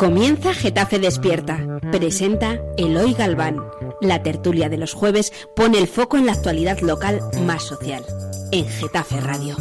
Comienza Getafe Despierta. Presenta Eloy Galván. La tertulia de los jueves pone el foco en la actualidad local más social. En Getafe Radio.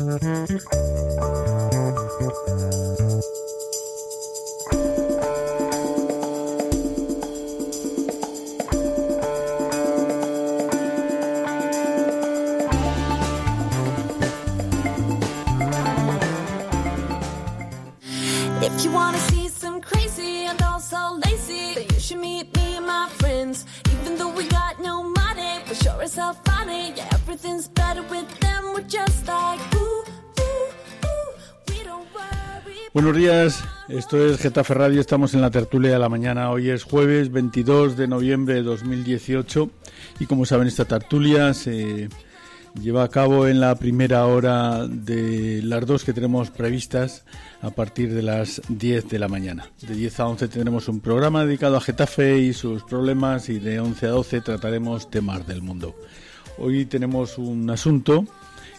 Buenos días, esto es Getafe Radio, estamos en la tertulia de la mañana. Hoy es jueves 22 de noviembre de 2018 y como saben esta tertulia se lleva a cabo en la primera hora de las dos que tenemos previstas a partir de las 10 de la mañana. De 10 a 11 tendremos un programa dedicado a Getafe y sus problemas y de 11 a 12 trataremos temas del mundo. Hoy tenemos un asunto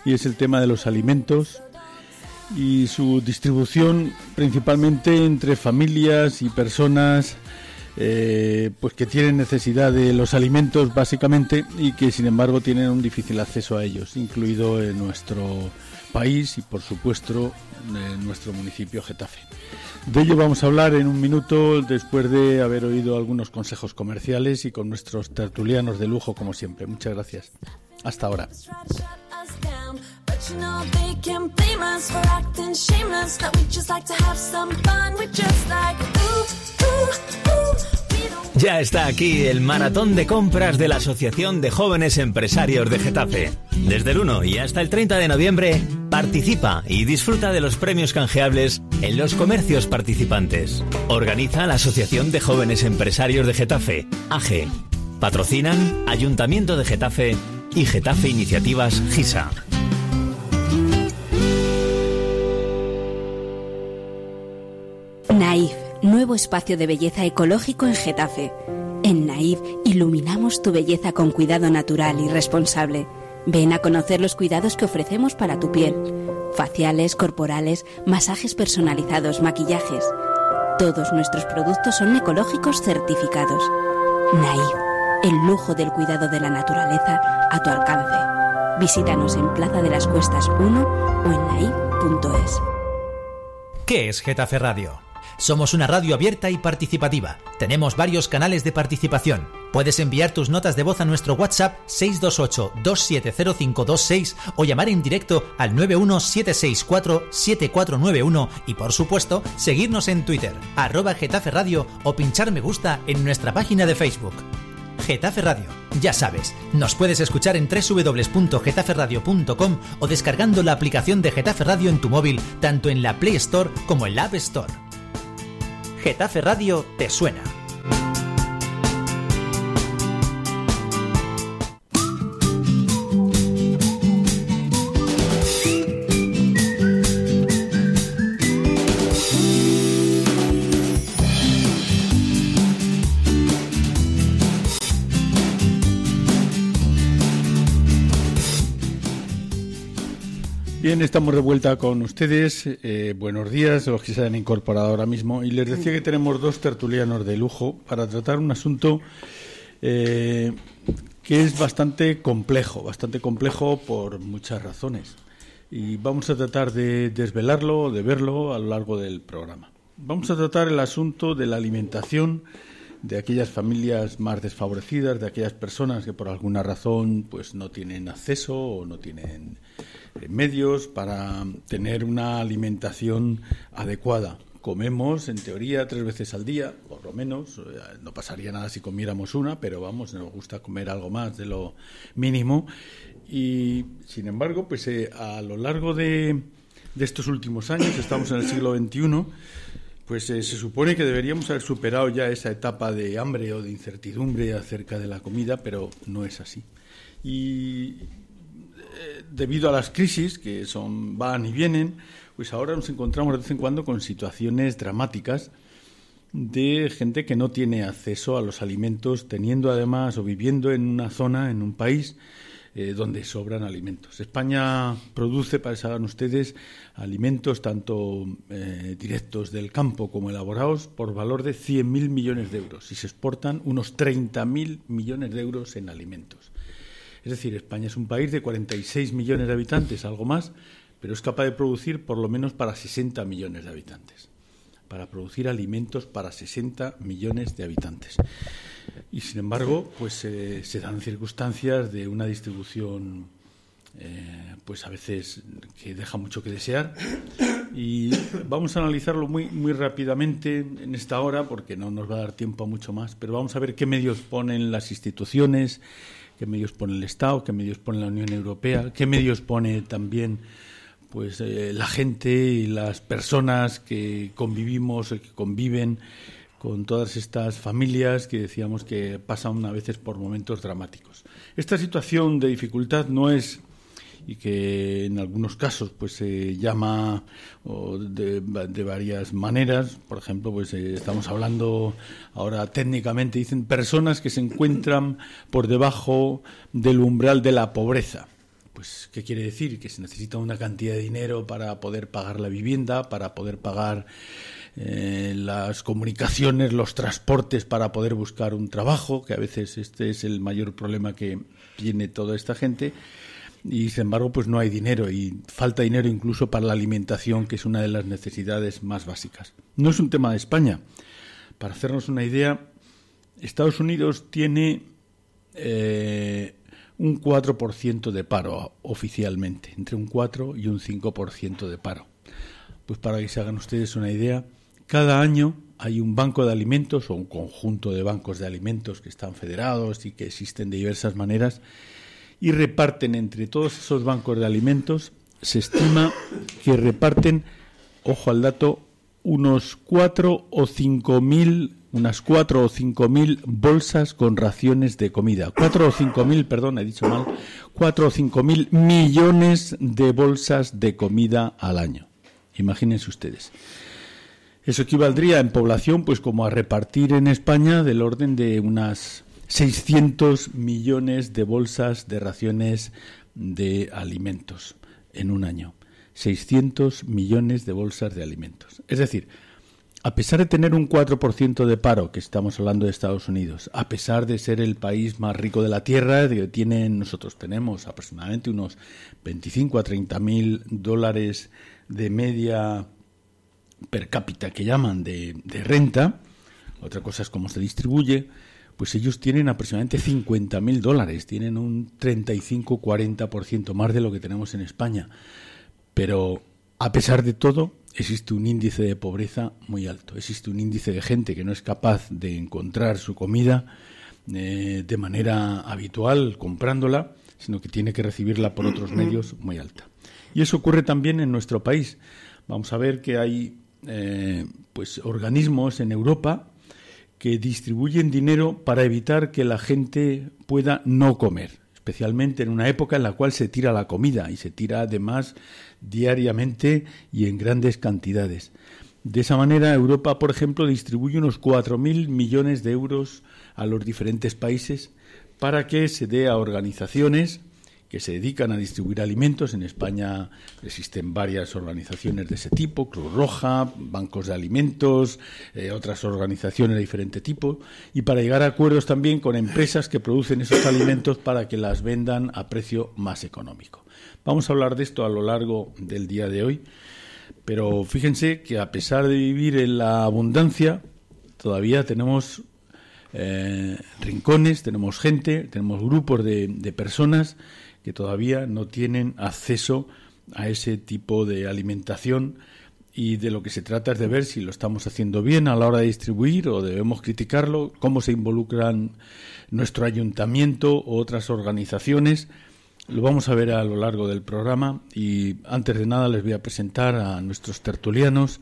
y es el tema de los alimentos y su distribución principalmente entre familias y personas eh, pues que tienen necesidad de los alimentos básicamente y que sin embargo tienen un difícil acceso a ellos, incluido en nuestro país y por supuesto en nuestro municipio Getafe. De ello vamos a hablar en un minuto después de haber oído algunos consejos comerciales y con nuestros tertulianos de lujo como siempre. Muchas gracias. Hasta ahora. Ya está aquí el maratón de compras de la Asociación de Jóvenes Empresarios de Getafe. Desde el 1 y hasta el 30 de noviembre, participa y disfruta de los premios canjeables en los comercios participantes. Organiza la Asociación de Jóvenes Empresarios de Getafe, AGE. Patrocinan Ayuntamiento de Getafe y Getafe Iniciativas GISA. Naif, nuevo espacio de belleza ecológico en Getafe. En Naif iluminamos tu belleza con cuidado natural y responsable. Ven a conocer los cuidados que ofrecemos para tu piel. Faciales, corporales, masajes personalizados, maquillajes. Todos nuestros productos son ecológicos certificados. Naif, el lujo del cuidado de la naturaleza a tu alcance. Visítanos en Plaza de las Cuestas 1 o en naif.es. ¿Qué es Getafe Radio? Somos una radio abierta y participativa. Tenemos varios canales de participación. Puedes enviar tus notas de voz a nuestro WhatsApp 628-270526 o llamar en directo al 91764-7491 y por supuesto seguirnos en Twitter, arroba Getafe Radio o pinchar me gusta en nuestra página de Facebook. Getafe Radio. Ya sabes, nos puedes escuchar en www.getaferradio.com o descargando la aplicación de Getafe Radio en tu móvil, tanto en la Play Store como en la App Store. Getafe Radio te suena. Bien, estamos de vuelta con ustedes. Eh, buenos días, los que se han incorporado ahora mismo. Y les decía que tenemos dos tertulianos de lujo para tratar un asunto eh, que es bastante complejo, bastante complejo por muchas razones. Y vamos a tratar de desvelarlo, de verlo a lo largo del programa. Vamos a tratar el asunto de la alimentación de aquellas familias más desfavorecidas, de aquellas personas que por alguna razón pues no tienen acceso o no tienen eh, medios para tener una alimentación adecuada. Comemos, en teoría, tres veces al día, por lo menos. Eh, no pasaría nada si comiéramos una, pero vamos, nos gusta comer algo más de lo mínimo. Y, sin embargo, pues eh, a lo largo de, de estos últimos años, estamos en el siglo XXI, pues se supone que deberíamos haber superado ya esa etapa de hambre o de incertidumbre acerca de la comida, pero no es así. Y debido a las crisis que son van y vienen, pues ahora nos encontramos de vez en cuando con situaciones dramáticas de gente que no tiene acceso a los alimentos, teniendo además o viviendo en una zona, en un país eh, donde sobran alimentos. España produce, para que ustedes, alimentos tanto eh, directos del campo como elaborados por valor de 100.000 millones de euros y se exportan unos 30.000 millones de euros en alimentos. Es decir, España es un país de 46 millones de habitantes, algo más, pero es capaz de producir por lo menos para 60 millones de habitantes, para producir alimentos para 60 millones de habitantes. Y sin embargo, pues eh, se dan circunstancias de una distribución, eh, pues a veces que deja mucho que desear. Y vamos a analizarlo muy, muy rápidamente en esta hora, porque no nos va a dar tiempo a mucho más, pero vamos a ver qué medios ponen las instituciones, qué medios pone el Estado, qué medios pone la Unión Europea, qué medios pone también pues eh, la gente y las personas que convivimos, que conviven con todas estas familias que decíamos que pasan a veces por momentos dramáticos. Esta situación de dificultad no es y que en algunos casos pues se llama de, varias maneras por ejemplo pues eh, estamos hablando ahora técnicamente dicen personas que se encuentran por debajo del umbral de la pobreza pues qué quiere decir que se necesita una cantidad de dinero para poder pagar la vivienda para poder pagar eh, las comunicaciones, los transportes para poder buscar un trabajo, que a veces este es el mayor problema que tiene toda esta gente. Y sin embargo, pues no hay dinero y falta dinero incluso para la alimentación, que es una de las necesidades más básicas. No es un tema de España. Para hacernos una idea, Estados Unidos tiene eh, un 4% de paro oficialmente, entre un 4 y un 5% de paro. Pues para que se hagan ustedes una idea, cada año hay un banco de alimentos o un conjunto de bancos de alimentos que están federados y que existen de diversas maneras y reparten entre todos esos bancos de alimentos, se estima que reparten, ojo al dato, unos cuatro o cinco mil, unas cuatro o cinco mil bolsas con raciones de comida. Cuatro o cinco mil, perdón, he dicho mal, cuatro o cinco mil millones de bolsas de comida al año. Imagínense ustedes. Eso equivaldría en población pues como a repartir en España del orden de unas 600 millones de bolsas de raciones de alimentos en un año. 600 millones de bolsas de alimentos. Es decir, a pesar de tener un 4% de paro, que estamos hablando de Estados Unidos, a pesar de ser el país más rico de la Tierra, que nosotros tenemos aproximadamente unos 25 a 30 mil dólares de media per cápita que llaman de, renta, otra cosa es cómo se distribuye, pues ellos tienen aproximadamente 50.000 dólares, tienen un 35-40% más de lo que tenemos en España. Pero a pesar de todo, existe un índice de pobreza muy alto, existe un índice de gente que no es capaz de encontrar su comida eh, de manera habitual comprándola, sino que tiene que recibirla por otros medios muy alta. Y eso ocurre también en nuestro país. Vamos a ver que hay eh, pues organismos en Europa que distribuyen dinero para evitar que la gente pueda no comer, especialmente en una época en la cual se tira la comida y se tira además diariamente y en grandes cantidades. De esa manera, Europa, por ejemplo, distribuye unos 4.000 millones de euros a los diferentes países para que se dé a organizaciones que se dedican a distribuir alimentos. En España existen varias organizaciones de ese tipo, Cruz Roja, bancos de alimentos, eh, otras organizaciones de diferente tipo, y para llegar a acuerdos también con empresas que producen esos alimentos para que las vendan a precio más económico. Vamos a hablar de esto a lo largo del día de hoy, pero fíjense que a pesar de vivir en la abundancia, todavía tenemos eh, rincones, tenemos gente, tenemos grupos de personas que todavía no tienen acceso a ese tipo de alimentación y de lo que se trata es de ver si lo estamos haciendo bien a la hora de distribuir o debemos criticarlo, cómo se involucran nuestro ayuntamiento u otras organizaciones. Lo vamos a ver a lo largo del programa y antes de nada les voy a presentar a nuestros tertulianos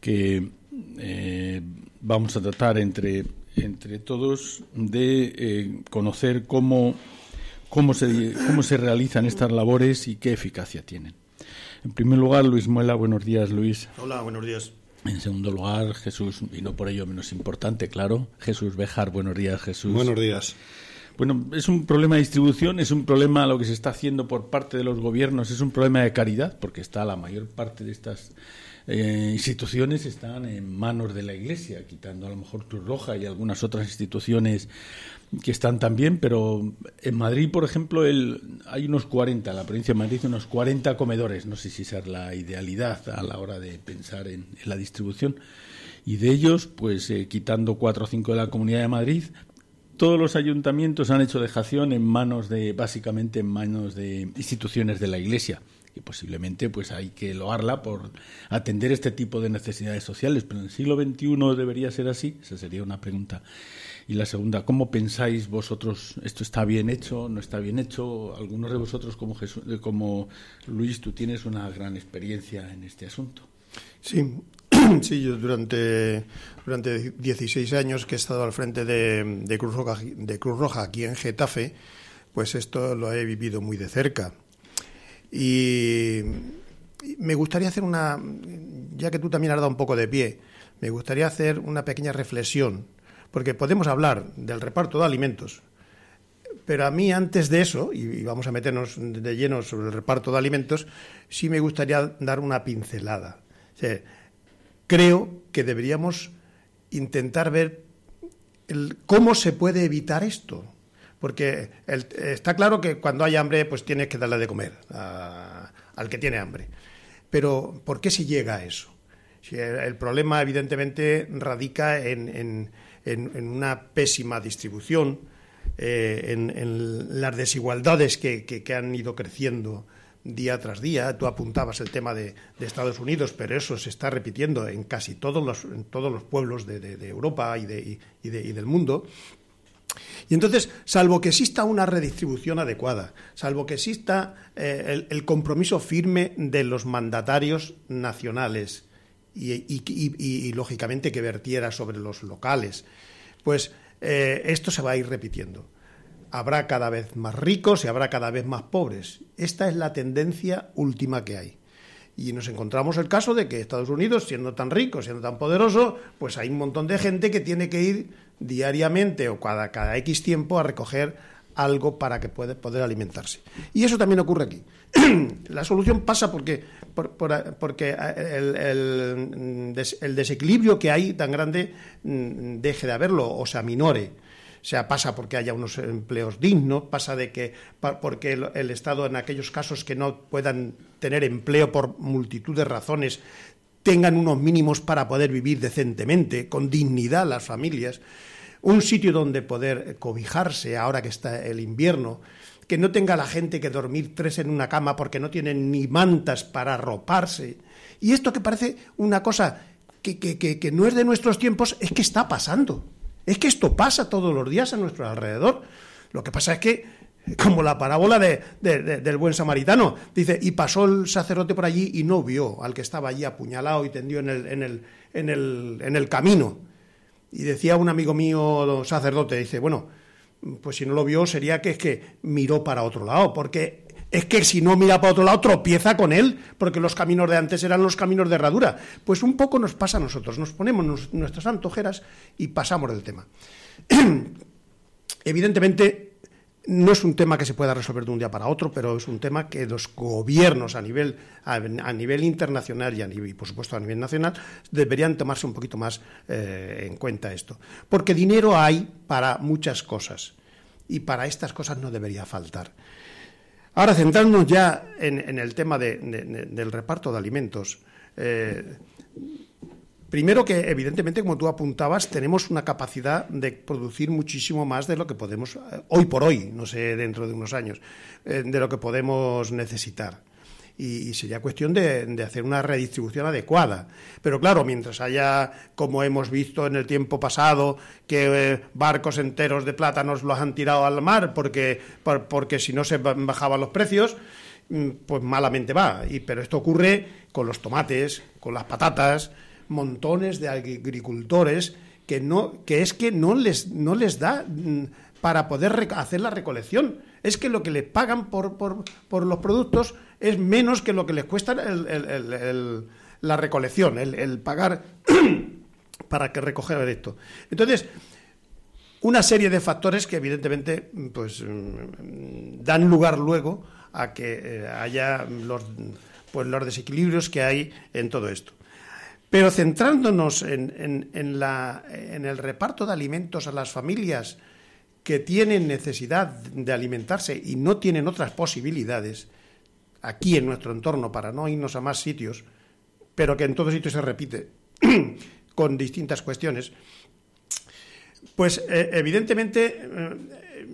que eh, vamos a tratar entre, entre todos de eh, conocer cómo cómo se, cómo se realizan estas labores y qué eficacia tienen. En primer lugar, Luis Muela, buenos días, Luis. Hola, buenos días. En segundo lugar, Jesús, y no por ello menos importante, claro, Jesús Bejar, buenos días, Jesús. Buenos días. Bueno, es un problema de distribución, es un problema lo que se está haciendo por parte de los gobiernos, es un problema de caridad, porque está la mayor parte de estas eh, instituciones están en manos de la Iglesia, quitando a lo mejor Cruz Roja y algunas otras instituciones que están también, pero en Madrid, por ejemplo, el, hay unos 40, en la provincia de Madrid, unos 40 comedores. No sé si esa es la idealidad a la hora de pensar en, la distribución. Y de ellos, pues eh, quitando cuatro o cinco de la Comunidad de Madrid, todos los ayuntamientos han hecho dejación en manos de, básicamente en manos de instituciones de la Iglesia y posiblemente pues hay que loarla por atender este tipo de necesidades sociales, pero en el siglo XXI debería ser así, esa sería una pregunta. Y la segunda, ¿cómo pensáis vosotros esto está bien hecho, no está bien hecho? Algunos de vosotros como, eh, como Luis, tú tienes una gran experiencia en este asunto. Sí, sí, yo durante, durante 16 años que he estado al frente de, de, Cruz Roja, de Cruz Roja aquí en Getafe, pues esto lo he vivido muy de cerca. Y me gustaría hacer una, ya que tú también has dado un poco de pie, me gustaría hacer una pequeña reflexión porque podemos hablar del reparto de alimentos, pero a mí antes de eso, y vamos a meternos de lleno sobre el reparto de alimentos, sí me gustaría dar una pincelada. creo que deberíamos intentar ver cómo se puede evitar esto. Porque está claro que cuando hay hambre, pues tienes que darle de comer al que tiene hambre. Pero ¿por qué se llega a eso? Si el, problema, evidentemente, radica en una pésima distribución, eh, en, las desigualdades que, han ido creciendo día tras día. Tú apuntabas el tema de, Estados Unidos, pero eso se está repitiendo en casi todos los, todos los pueblos de, Europa y, del mundo. Y entonces, salvo que exista una redistribución adecuada, salvo que exista eh, el, compromiso firme de los mandatarios nacionales y, lógicamente que vertiera sobre los locales, pues eh, esto se va a ir repitiendo. Habrá cada vez más ricos y habrá cada vez más pobres. Esta es la tendencia última que hay. Y nos encontramos el caso de que Estados Unidos, siendo tan rico, siendo tan poderoso, pues hay un montón de gente que tiene que ir diariamente o cada, cada X tiempo a recoger algo para que pueda poder alimentarse. Y eso también ocurre aquí. la solución pasa porque, porque el, desequilibrio que hay tan grande mm, deje de haberlo o se aminore. O sea, pasa porque haya unos empleos dignos, pasa de que porque el, Estado en aquellos casos que no puedan tener empleo por multitud de razones tengan unos mínimos para poder vivir decentemente, con dignidad las familias, un sitio donde poder cobijarse ahora que está el invierno, que no tenga la gente que dormir tres en una cama porque no tienen ni mantas para arroparse. Y esto que parece una cosa que, que, no es de nuestros tiempos, es que está pasando. Es que esto pasa todos los días a nuestro alrededor. Lo que pasa es que, como la parábola de, del buen samaritano, dice, y pasó el sacerdote por allí y no vio al que estaba allí apuñalado y tendido en el, en el, en el, en el camino. Y decía un amigo mío, sacerdote, dice, bueno, pues si no lo vio sería que es que miró para otro lado, porque es que si no mira para otro lado tropieza con él, porque los caminos de antes eran los caminos de herradura. Pues un poco nos pasa a nosotros, nos ponemos nuestras antojeras y pasamos del tema. Evidentemente, no es un tema que se pueda resolver de un día para otro, pero es un tema que los gobiernos a nivel, a, nivel internacional y, a nivel, por supuesto a nivel nacional deberían tomarse un poquito más eh, en cuenta esto. Porque dinero hay para muchas cosas y para estas cosas no debería faltar. Ahora, centrándonos ya en, el tema del reparto de alimentos, eh, Primero que, evidentemente, como tú apuntabas, tenemos una capacidad de producir muchísimo más de lo que podemos, eh, hoy por hoy, no sé, dentro de unos años, eh, de lo que podemos necesitar. Y, sería cuestión de, hacer una redistribución adecuada. Pero claro, mientras haya, como hemos visto en el tiempo pasado, que eh, barcos enteros de plátanos los han tirado al mar porque, porque si no se bajaban los precios, mm, pues malamente va. Y, pero esto ocurre con los tomates, con las patatas, montones de agricultores que no que es que no les no les da mm, para poder hacer la recolección. Es que lo que les pagan por, por, por los productos es menos que lo que les cuesta la recolección, el, pagar para que recoger esto. Entonces, una serie de factores que evidentemente pues, dan lugar luego a que eh, haya los, pues, los desequilibrios que hay en todo esto. Pero centrándonos en, el reparto de alimentos a las familias que tienen necesidad de alimentarse y no tienen otras posibilidades, aquí en nuestro entorno, para no irnos a más sitios, pero que en todos sitios se repite con distintas cuestiones, pues eh, evidentemente eh,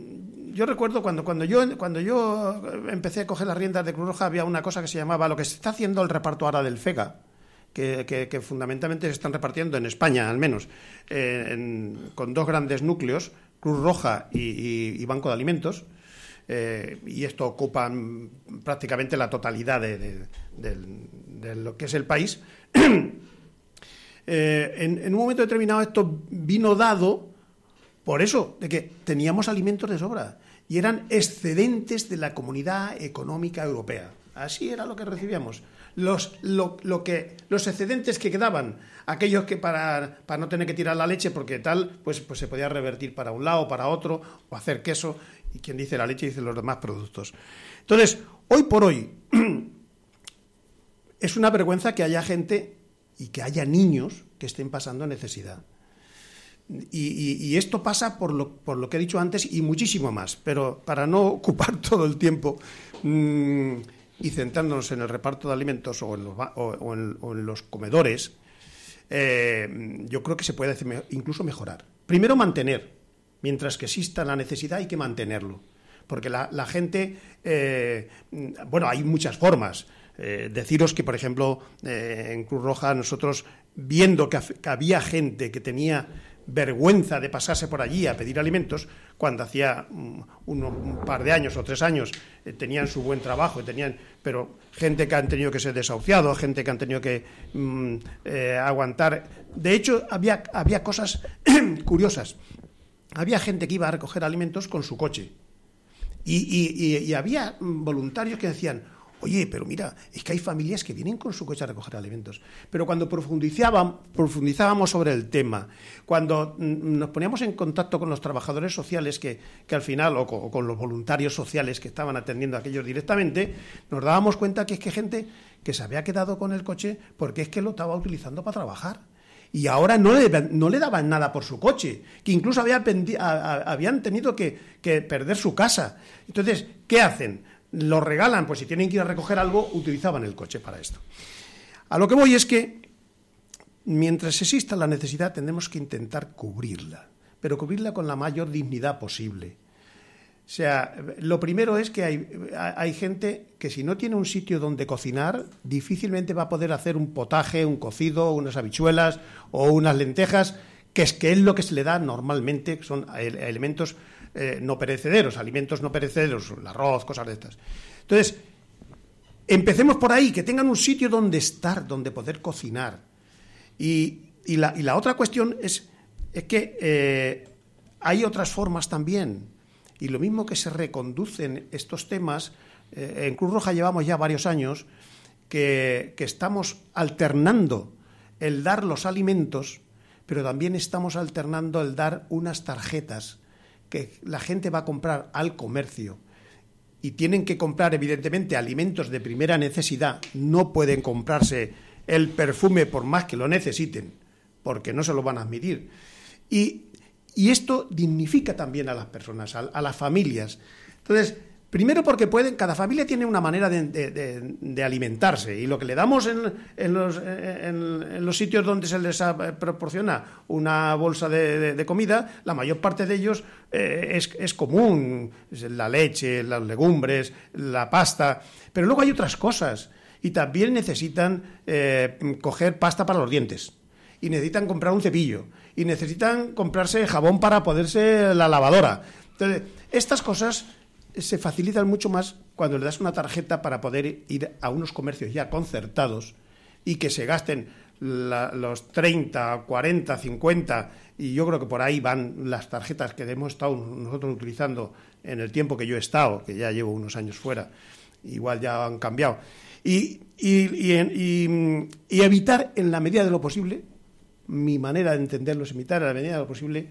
yo recuerdo cuando, cuando, yo, cuando yo empecé a coger las riendas de Cruz Roja había una cosa que se llamaba lo que se está haciendo el reparto ahora del FEGA, que, fundamentalmente se están repartiendo en España, al menos, eh, con dos grandes núcleos, Cruz Roja y, Banco de Alimentos, eh, y esto ocupa prácticamente la totalidad de, lo que es el país. Eh, en, un momento determinado esto vino dado por eso, de que teníamos alimentos de sobra y eran excedentes de la comunidad económica europea. Así era lo que recibíamos los, lo, que, los excedentes que quedaban, aquellos que para, para, no tener que tirar la leche, porque tal, pues, pues se podía revertir para un lado, para otro, o hacer queso, y quien dice la leche dice los demás productos. Entonces, hoy por hoy, es una vergüenza que haya gente y que haya niños que estén pasando necesidad. Y, esto pasa por lo, por lo, que he dicho antes y muchísimo más, pero para no ocupar todo el tiempo, mm, y centrándonos en el reparto de alimentos o en los, comedores, eh, yo creo que se puede incluso mejorar. Primero mantener, mientras que exista la necesidad hay que mantenerlo, porque la, gente, eh, bueno, hay muchas formas. Eh, deciros que, por ejemplo, en Cruz Roja nosotros, viendo que había gente que tenía vergüenza de pasarse por allí a pedir alimentos, cuando hacía un, par de años o tres años eh, tenían su buen trabajo, tenían, pero gente que han tenido que ser desahuciados, gente que han tenido que mm, eh, aguantar. De hecho, había, había cosas curiosas. Había gente que iba a recoger alimentos con su coche. y había voluntarios que decían, Oye, pero mira, es que hay familias que vienen con su coche a recoger alimentos. Pero cuando profundizábamos, sobre el tema, cuando mm, nos poníamos en contacto con los trabajadores sociales que, que al final, o con, los voluntarios sociales que estaban atendiendo a aquellos directamente, nos dábamos cuenta que es que gente que se había quedado con el coche porque es que lo estaba utilizando para trabajar y ahora no le, no le daban nada por su coche, que incluso había, habían tenido que, que, perder su casa. Entonces, ¿qué hacen? Lo regalan, pues si tienen que ir a recoger algo, utilizaban el coche para esto. A lo que voy es que mientras exista la necesidad tendremos que intentar cubrirla, pero cubrirla con la mayor dignidad posible. O sea, lo primero es que hay, hay, gente que si no tiene un sitio donde cocinar, difícilmente va a poder hacer un potaje, un cocido, unas habichuelas o unas lentejas, que es que es lo que se le da normalmente, son elementos eh, no perecederos, alimentos no perecederos, el arroz, cosas de estas. Entonces, empecemos por ahí, que tengan un sitio donde estar, donde poder cocinar. Y, la, otra cuestión es, que eh, hay otras formas también. Y lo mismo que se reconducen estos temas, eh, en Cruz Roja llevamos ya varios años que estamos alternando el dar los alimentos, pero también estamos alternando el dar unas tarjetas que la gente va a comprar al comercio y tienen que comprar evidentemente alimentos de primera necesidad, no pueden comprarse el perfume por más que lo necesiten, porque no se lo van a admitir. Y, esto dignifica también a las personas, a, a las familias. Entonces, Primero porque pueden, cada familia tiene una manera de, alimentarse y lo que le damos en, los, sitios donde se les proporciona una bolsa de, comida, la mayor parte de ellos eh, es, común, la leche, las legumbres, la pasta, pero luego hay otras cosas y también necesitan eh, coger pasta para los dientes y necesitan comprar un cepillo y necesitan comprarse jabón para poderse la lavadora. Entonces, estas cosas se facilitan mucho más cuando le das una tarjeta para poder ir a unos comercios ya concertados y que se gasten los 30, 40, 50, y yo creo que por ahí van las tarjetas que hemos estado nosotros utilizando en el tiempo que yo he estado, que ya llevo unos años fuera, igual ya han cambiado. Y, y, y evitar en la medida de lo posible, mi manera de entenderlo es evitar en la medida de lo posible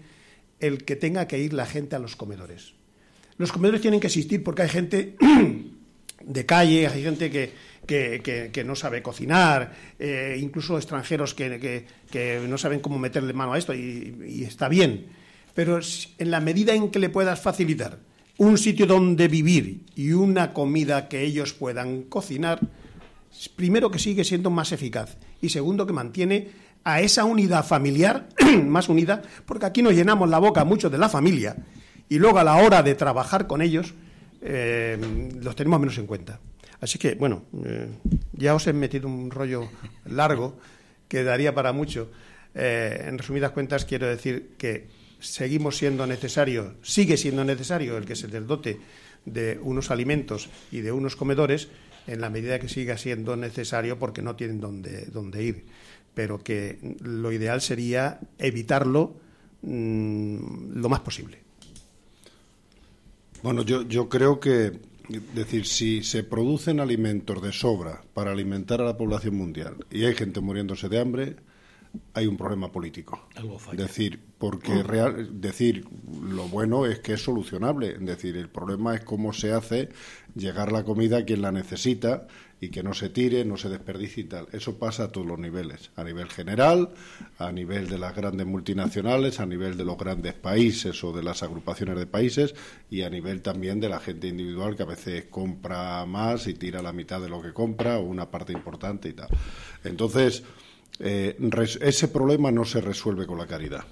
el que tenga que ir la gente a los comedores. Los comedores tienen que existir porque hay gente de calle, hay gente que, no sabe cocinar, eh, incluso extranjeros que, no saben cómo meterle mano a esto y, está bien. Pero en la medida en que le puedas facilitar un sitio donde vivir y una comida que ellos puedan cocinar, primero que sigue siendo más eficaz y segundo que mantiene a esa unidad familiar más unida, porque aquí nos llenamos la boca mucho de la familia y luego a la hora de trabajar con ellos eh, los tenemos menos en cuenta. Así que, bueno, eh, ya os he metido un rollo largo que daría para mucho. Eh, en resumidas cuentas, quiero decir que seguimos siendo necesario, sigue siendo necesario el que se les dote de unos alimentos y de unos comedores en la medida que siga siendo necesario porque no tienen dónde, dónde ir. Pero que lo ideal sería evitarlo mm, lo más posible. Bueno, yo, yo creo que, es decir, si se producen alimentos de sobra para alimentar a la población mundial y hay gente muriéndose de hambre, hay un problema político. Decir, porque real, decir lo bueno es que es solucionable. Es decir, el problema es cómo se hace llegar la comida a quien la necesita y que no se tire, no se desperdicie y tal. Eso pasa a todos los niveles, a nivel general, a nivel de las grandes multinacionales, a nivel de los grandes países o de las agrupaciones de países y a nivel también de la gente individual que a veces compra más y tira la mitad de lo que compra o una parte importante y tal. Entonces, eh, ese problema no se resuelve con la caridad.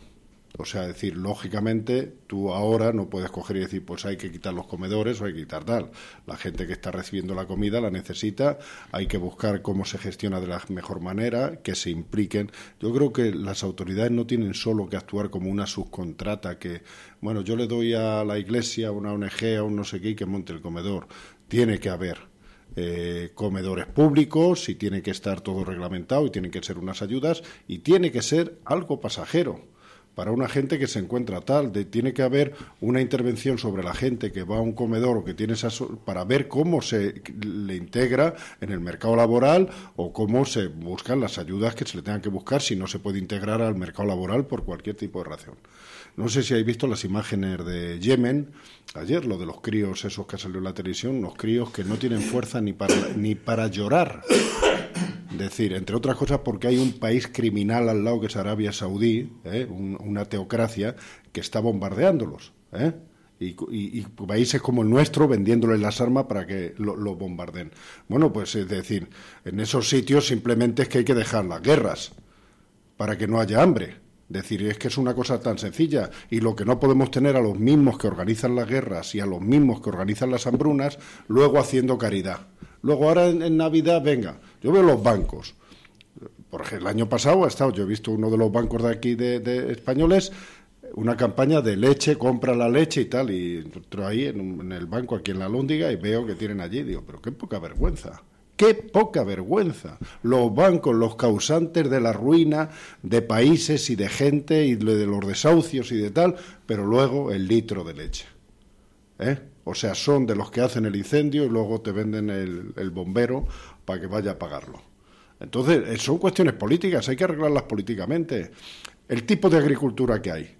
O sea, decir, lógicamente, tú ahora no puedes coger y decir, pues hay que quitar los comedores o hay que quitar tal. La gente que está recibiendo la comida la necesita, hay que buscar cómo se gestiona de la mejor manera, que se impliquen. Yo creo que las autoridades no tienen solo que actuar como una subcontrata que, bueno, yo le doy a la iglesia, a una ONG, a un no sé qué, que monte el comedor. Tiene que haber eh, comedores públicos y tiene que estar todo reglamentado y tienen que ser unas ayudas y tiene que ser algo pasajero para una gente que se encuentra tal, de, tiene que haber una intervención sobre la gente que va a un comedor o que tiene esa, para ver cómo se le integra en el mercado laboral o cómo se buscan las ayudas que se le tengan que buscar si no se puede integrar al mercado laboral por cualquier tipo de razón. No sé si habéis visto las imágenes de Yemen ayer, lo de los críos esos que salió en la televisión, los críos que no tienen fuerza ni para, ni para llorar. Decir, entre otras cosas, porque hay un país criminal al lado que es Arabia Saudí, ¿eh? una teocracia, que está bombardeándolos. ¿eh? Y, países como el nuestro vendiéndoles las armas para que lo, lo, bombarden. Bueno, pues es decir, en esos sitios simplemente es que hay que dejar las guerras para que no haya hambre. Decir, es que es una cosa tan sencilla y lo que no podemos tener a los mismos que organizan las guerras y a los mismos que organizan las hambrunas, luego haciendo caridad. Luego ahora en, Navidad, venga, yo veo los bancos. Por ejemplo, el año pasado ha estado, yo he visto uno de los bancos de aquí de, españoles, una campaña de leche, compra la leche y tal, y entro ahí en, en el banco aquí en la Lóndiga y veo que tienen allí, digo, pero qué poca vergüenza. Qué poca vergüenza. Los bancos, los causantes de la ruina de países y de gente y de los desahucios y de tal, pero luego el litro de leche. ¿Eh? O sea, son de los que hacen el incendio y luego te venden el, bombero para que vaya a pagarlo. Entonces, eh, son cuestiones políticas, hay que arreglarlas políticamente. El tipo de agricultura que hay,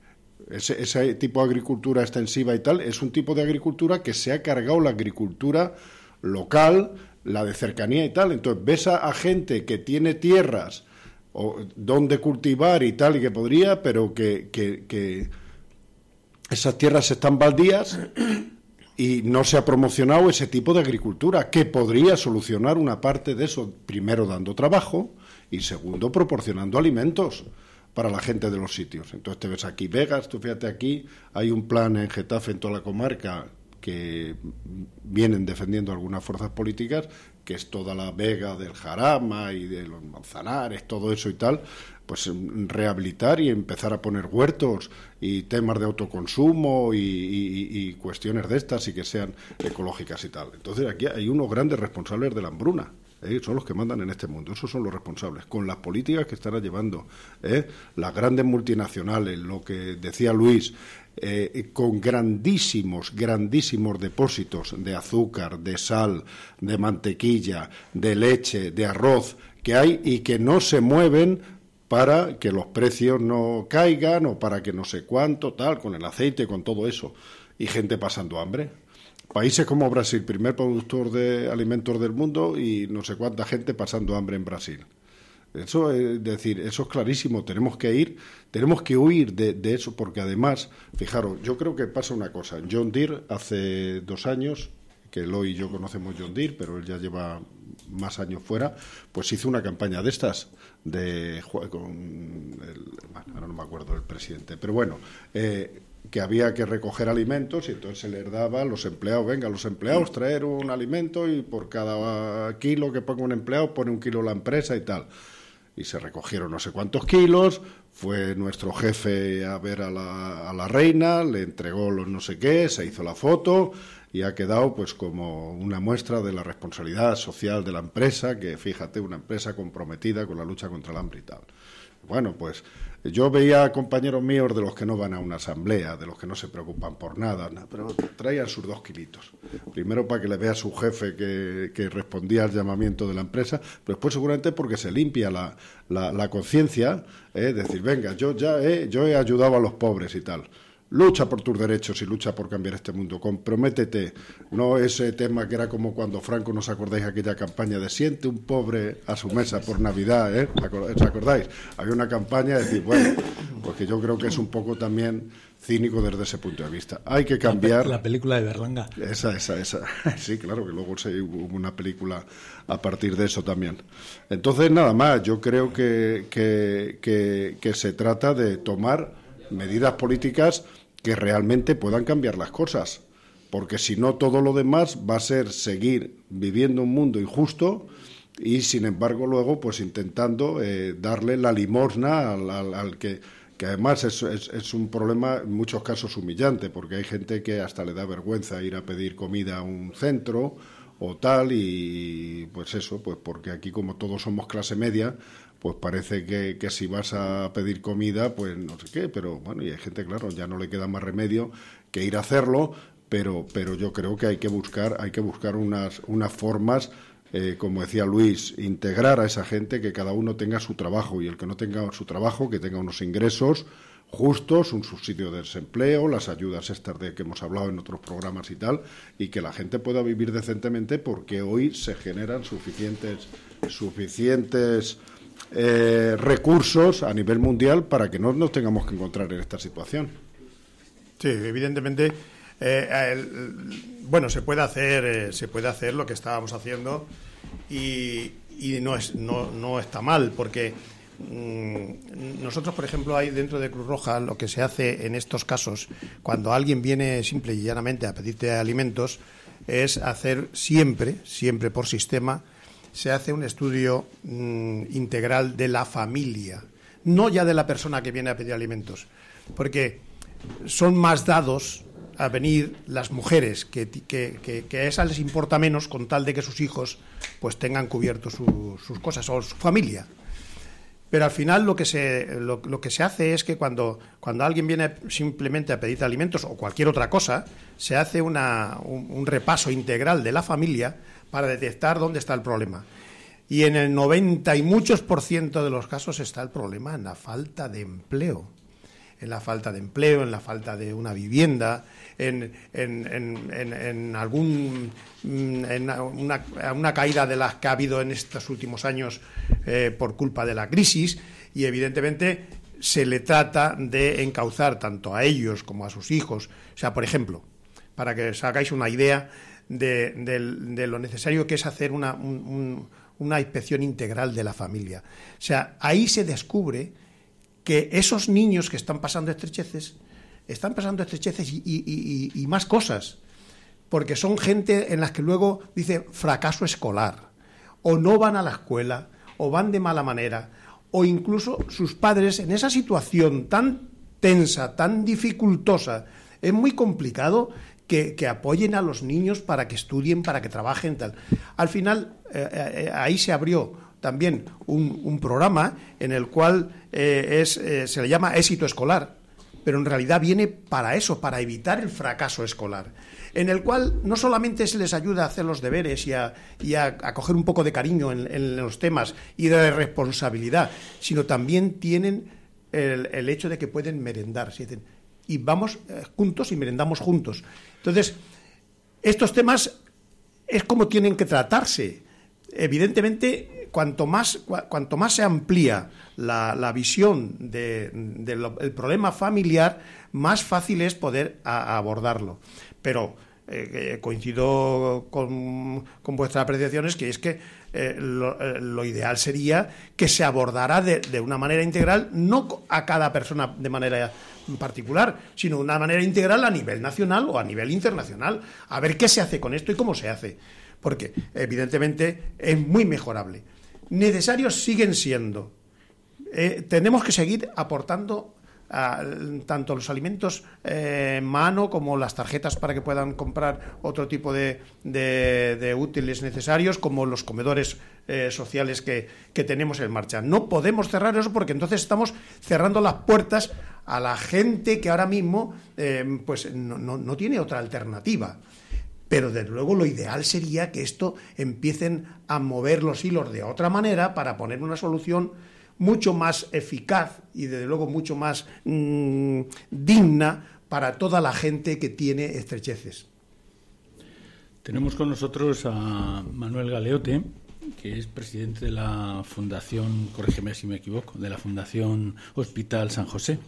ese, tipo de agricultura extensiva y tal, es un tipo de agricultura que se ha cargado la agricultura local, la de cercanía y tal. Entonces ves a, gente que tiene tierras o, donde cultivar y tal, y que podría, pero que, esas tierras están baldías y no se ha promocionado ese tipo de agricultura, que podría solucionar una parte de eso, primero dando trabajo y segundo proporcionando alimentos para la gente de los sitios. Entonces te ves aquí Vegas, tú fíjate aquí, hay un plan en Getafe, en toda la comarca, que vienen defendiendo algunas fuerzas políticas, que es toda la vega del Jarama y de los Manzanares, todo eso y tal, pues rehabilitar y empezar a poner huertos y temas de autoconsumo y, cuestiones de estas y que sean ecológicas y tal. Entonces aquí hay unos grandes responsables de la hambruna. ¿eh? son los que mandan en este mundo, esos son los responsables, con las políticas que están llevando, ¿eh? las grandes multinacionales, lo que decía Luis, eh, con grandísimos, grandísimos depósitos de azúcar, de sal, de mantequilla, de leche, de arroz que hay y que no se mueven para que los precios no caigan o para que no sé cuánto, tal, con el aceite, con todo eso. Y gente pasando hambre. Países como Brasil, primer productor de alimentos del mundo y no sé cuánta gente pasando hambre en Brasil. Eso es decir, eso es clarísimo. Tenemos que ir, tenemos que huir de, de, eso, porque además, fijaros, yo creo que pasa una cosa. John Deere hace dos años, que Eloy y yo conocemos John Deere, pero él ya lleva más años fuera, pues hizo una campaña de estas de con el, ahora no me acuerdo del presidente, pero bueno, eh, que había que recoger alimentos y entonces se les daba a los empleados, venga, los empleados traer un alimento y por cada kilo que ponga un empleado pone un kilo la empresa y tal. Y se recogieron no sé cuántos kilos, fue nuestro jefe a ver a la, a la reina, le entregó los no sé qué, se hizo la foto y ha quedado pues como una muestra de la responsabilidad social de la empresa, que fíjate, una empresa comprometida con la lucha contra el hambre y tal. Bueno, pues yo veía compañeros míos de los que no van a una asamblea, de los que no se preocupan por nada, pero traían sus dos kilitos. Primero para que le vea a su jefe que, respondía al llamamiento de la empresa, pero después seguramente porque se limpia la, la, conciencia, ¿eh? decir, venga, yo ya yo he ayudado a los pobres y tal. Lucha por tus derechos y lucha por cambiar este mundo. Comprométete. No ese tema que era como cuando Franco, ¿nos acordáis aquella campaña de siente un pobre a su mesa por Navidad? ¿eh? ¿Os acordáis? Había una campaña de decir, bueno, porque yo creo que es un poco también cínico desde ese punto de vista. Hay que cambiar. La, película de Berlanga. Esa, esa, esa. Sí, claro, que luego se, hubo una película a partir de eso también. Entonces, nada más, yo creo que, que, que, que se trata de tomar medidas políticas que realmente puedan cambiar las cosas, porque si no todo lo demás va a ser seguir viviendo un mundo injusto y sin embargo luego pues intentando eh, darle la limosna al, que que además es, es, un problema en muchos casos humillante, porque hay gente que hasta le da vergüenza ir a pedir comida a un centro o tal, y pues eso, pues porque aquí como todos somos clase media, pues parece que, que, si vas a pedir comida, pues no sé qué, pero bueno, y hay gente, claro, ya no le queda más remedio que ir a hacerlo, pero, pero yo creo que hay que buscar, hay que buscar unas, unas formas, eh, como decía Luis, integrar a esa gente, que cada uno tenga su trabajo y el que no tenga su trabajo, que tenga unos ingresos justos, un subsidio de desempleo, las ayudas estas de que hemos hablado en otros programas y tal, y que la gente pueda vivir decentemente porque hoy se generan suficientes suficientes eh, recursos a nivel mundial para que no nos tengamos que encontrar en esta situación. Sí, evidentemente. Eh, bueno, se puede hacer, eh, se puede hacer lo que estábamos haciendo y, no, es, no, no está mal porque mm, nosotros, por ejemplo, hay dentro de Cruz Roja lo que se hace en estos casos, cuando alguien viene simple y llanamente a pedirte alimentos, es hacer siempre, siempre por sistema, se hace un estudio mm, integral de la familia, no ya de la persona que viene a pedir alimentos, porque son más dados a venir las mujeres, que, a esas les importa menos con tal de que sus hijos pues tengan cubierto sus cosas o su familia. Pero al final lo que se, lo, que se hace es que cuando, cuando alguien viene simplemente a pedir alimentos o cualquier otra cosa, se hace una, un repaso integral de la familia para detectar dónde está el problema. Y en el 90 y muchos por ciento de los casos está el problema en la falta de empleo. En la falta de empleo, en la falta de una vivienda, en, en, algún en una, caída de las que ha habido en estos últimos años eh, por culpa de la crisis y evidentemente se le trata de encauzar tanto a ellos como a sus hijos. O sea, por ejemplo, para que os hagáis una idea, de, lo necesario que es hacer una, una inspección integral de la familia. O sea, ahí se descubre que esos niños que están pasando estrecheces, están pasando estrecheces y, más cosas, porque son gente en las que luego dice fracaso escolar, o no van a la escuela, o van de mala manera, o incluso sus padres en esa situación tan tensa, tan dificultosa, es muy complicado que, apoyen a los niños para que estudien, para que trabajen, tal. Al final, eh, eh, ahí se abrió también un, programa en el cual eh, es, se le llama éxito escolar, pero en realidad viene para eso, para evitar el fracaso escolar, en el cual no solamente se les ayuda a hacer los deberes y a, coger un poco de cariño en, los temas y de responsabilidad, sino también tienen el, hecho de que pueden merendar. Y vamos eh, juntos y merendamos juntos. Entonces, estos temas es como tienen que tratarse. Evidentemente, cuanto más, cuanto más se amplía la, visión del problema familiar, más fácil es poder abordarlo. Pero eh, coincido con, vuestras apreciaciones, que es que eh, eh, lo, ideal sería que se abordara de, de, una manera integral, no a cada persona de manera particular, sino de una manera integral a nivel nacional o a nivel internacional, a ver qué se hace con esto y cómo se hace, porque evidentemente es muy mejorable. Necesarios siguen siendo. tenemos que seguir aportando tanto los alimentos eh, mano como las tarjetas para que puedan comprar otro tipo de, útiles necesarios, como los comedores eh, sociales que, tenemos en marcha. No podemos cerrar eso porque entonces estamos cerrando las puertas a la gente que ahora mismo eh, pues no, no tiene otra alternativa. Pero desde luego lo ideal sería que esto empiecen a mover los hilos de otra manera para poner una solución mucho más eficaz y desde luego mucho más mm, digna para toda la gente que tiene estrecheces. Tenemos con nosotros a Manuel Galeote, que es presidente de la Fundación, corrígeme si me equivoco, de la Fundación Hospital San José,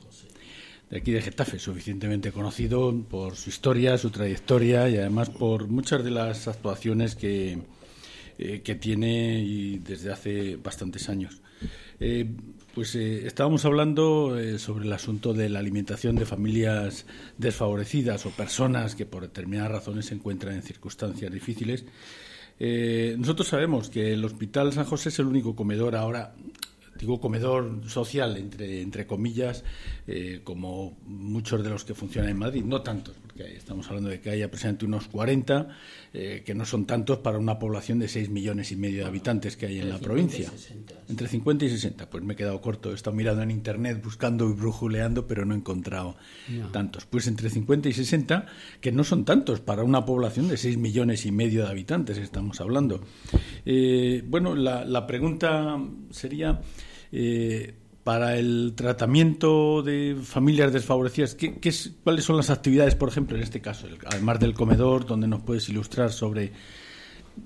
de aquí de Getafe, suficientemente conocido por su historia, su trayectoria y además por muchas de las actuaciones que, eh, que tiene desde hace bastantes años. Eh, pues eh, estábamos hablando eh, sobre el asunto de la alimentación de familias desfavorecidas o personas que por determinadas razones se encuentran en circunstancias difíciles. nosotros sabemos que el Hospital San José es el único comedor ahora digo comedor social, entre, entre comillas, eh, como muchos de los que funcionan en Madrid, no tantos, porque estamos hablando de que hay aproximadamente unos 40, eh, que no son tantos para una población de 6 millones y medio de habitantes que hay en la provincia. Entre 50 y 60, pues me he quedado corto, he estado mirando en internet, buscando y brujuleando, pero no he encontrado tantos. Pues entre 50 y 60, que no son tantos para una población de 6 millones y medio de habitantes, estamos hablando. Eh, bueno, la, la pregunta sería... Eh, para el tratamiento de familias desfavorecidas, ¿qué, ¿cuáles son las actividades, por ejemplo, en este caso, además del comedor, donde nos puedes ilustrar sobre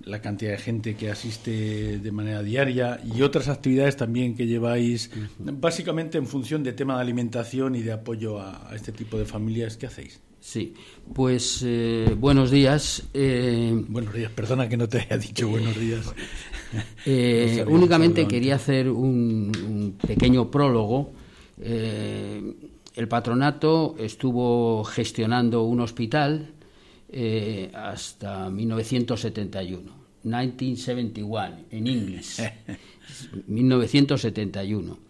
la cantidad de gente que asiste de manera diaria y otras actividades también que lleváis, básicamente en función de tema de alimentación y de apoyo a, este tipo de familias, ¿qué hacéis? Sí, pues eh, buenos días. Eh, buenos días, perdona que no te haya dicho buenos días. Eh, únicamente quería hacer un, pequeño prólogo. Eh, el patronato estuvo gestionando un hospital eh, hasta 1971, 1971 en inglés, 1971.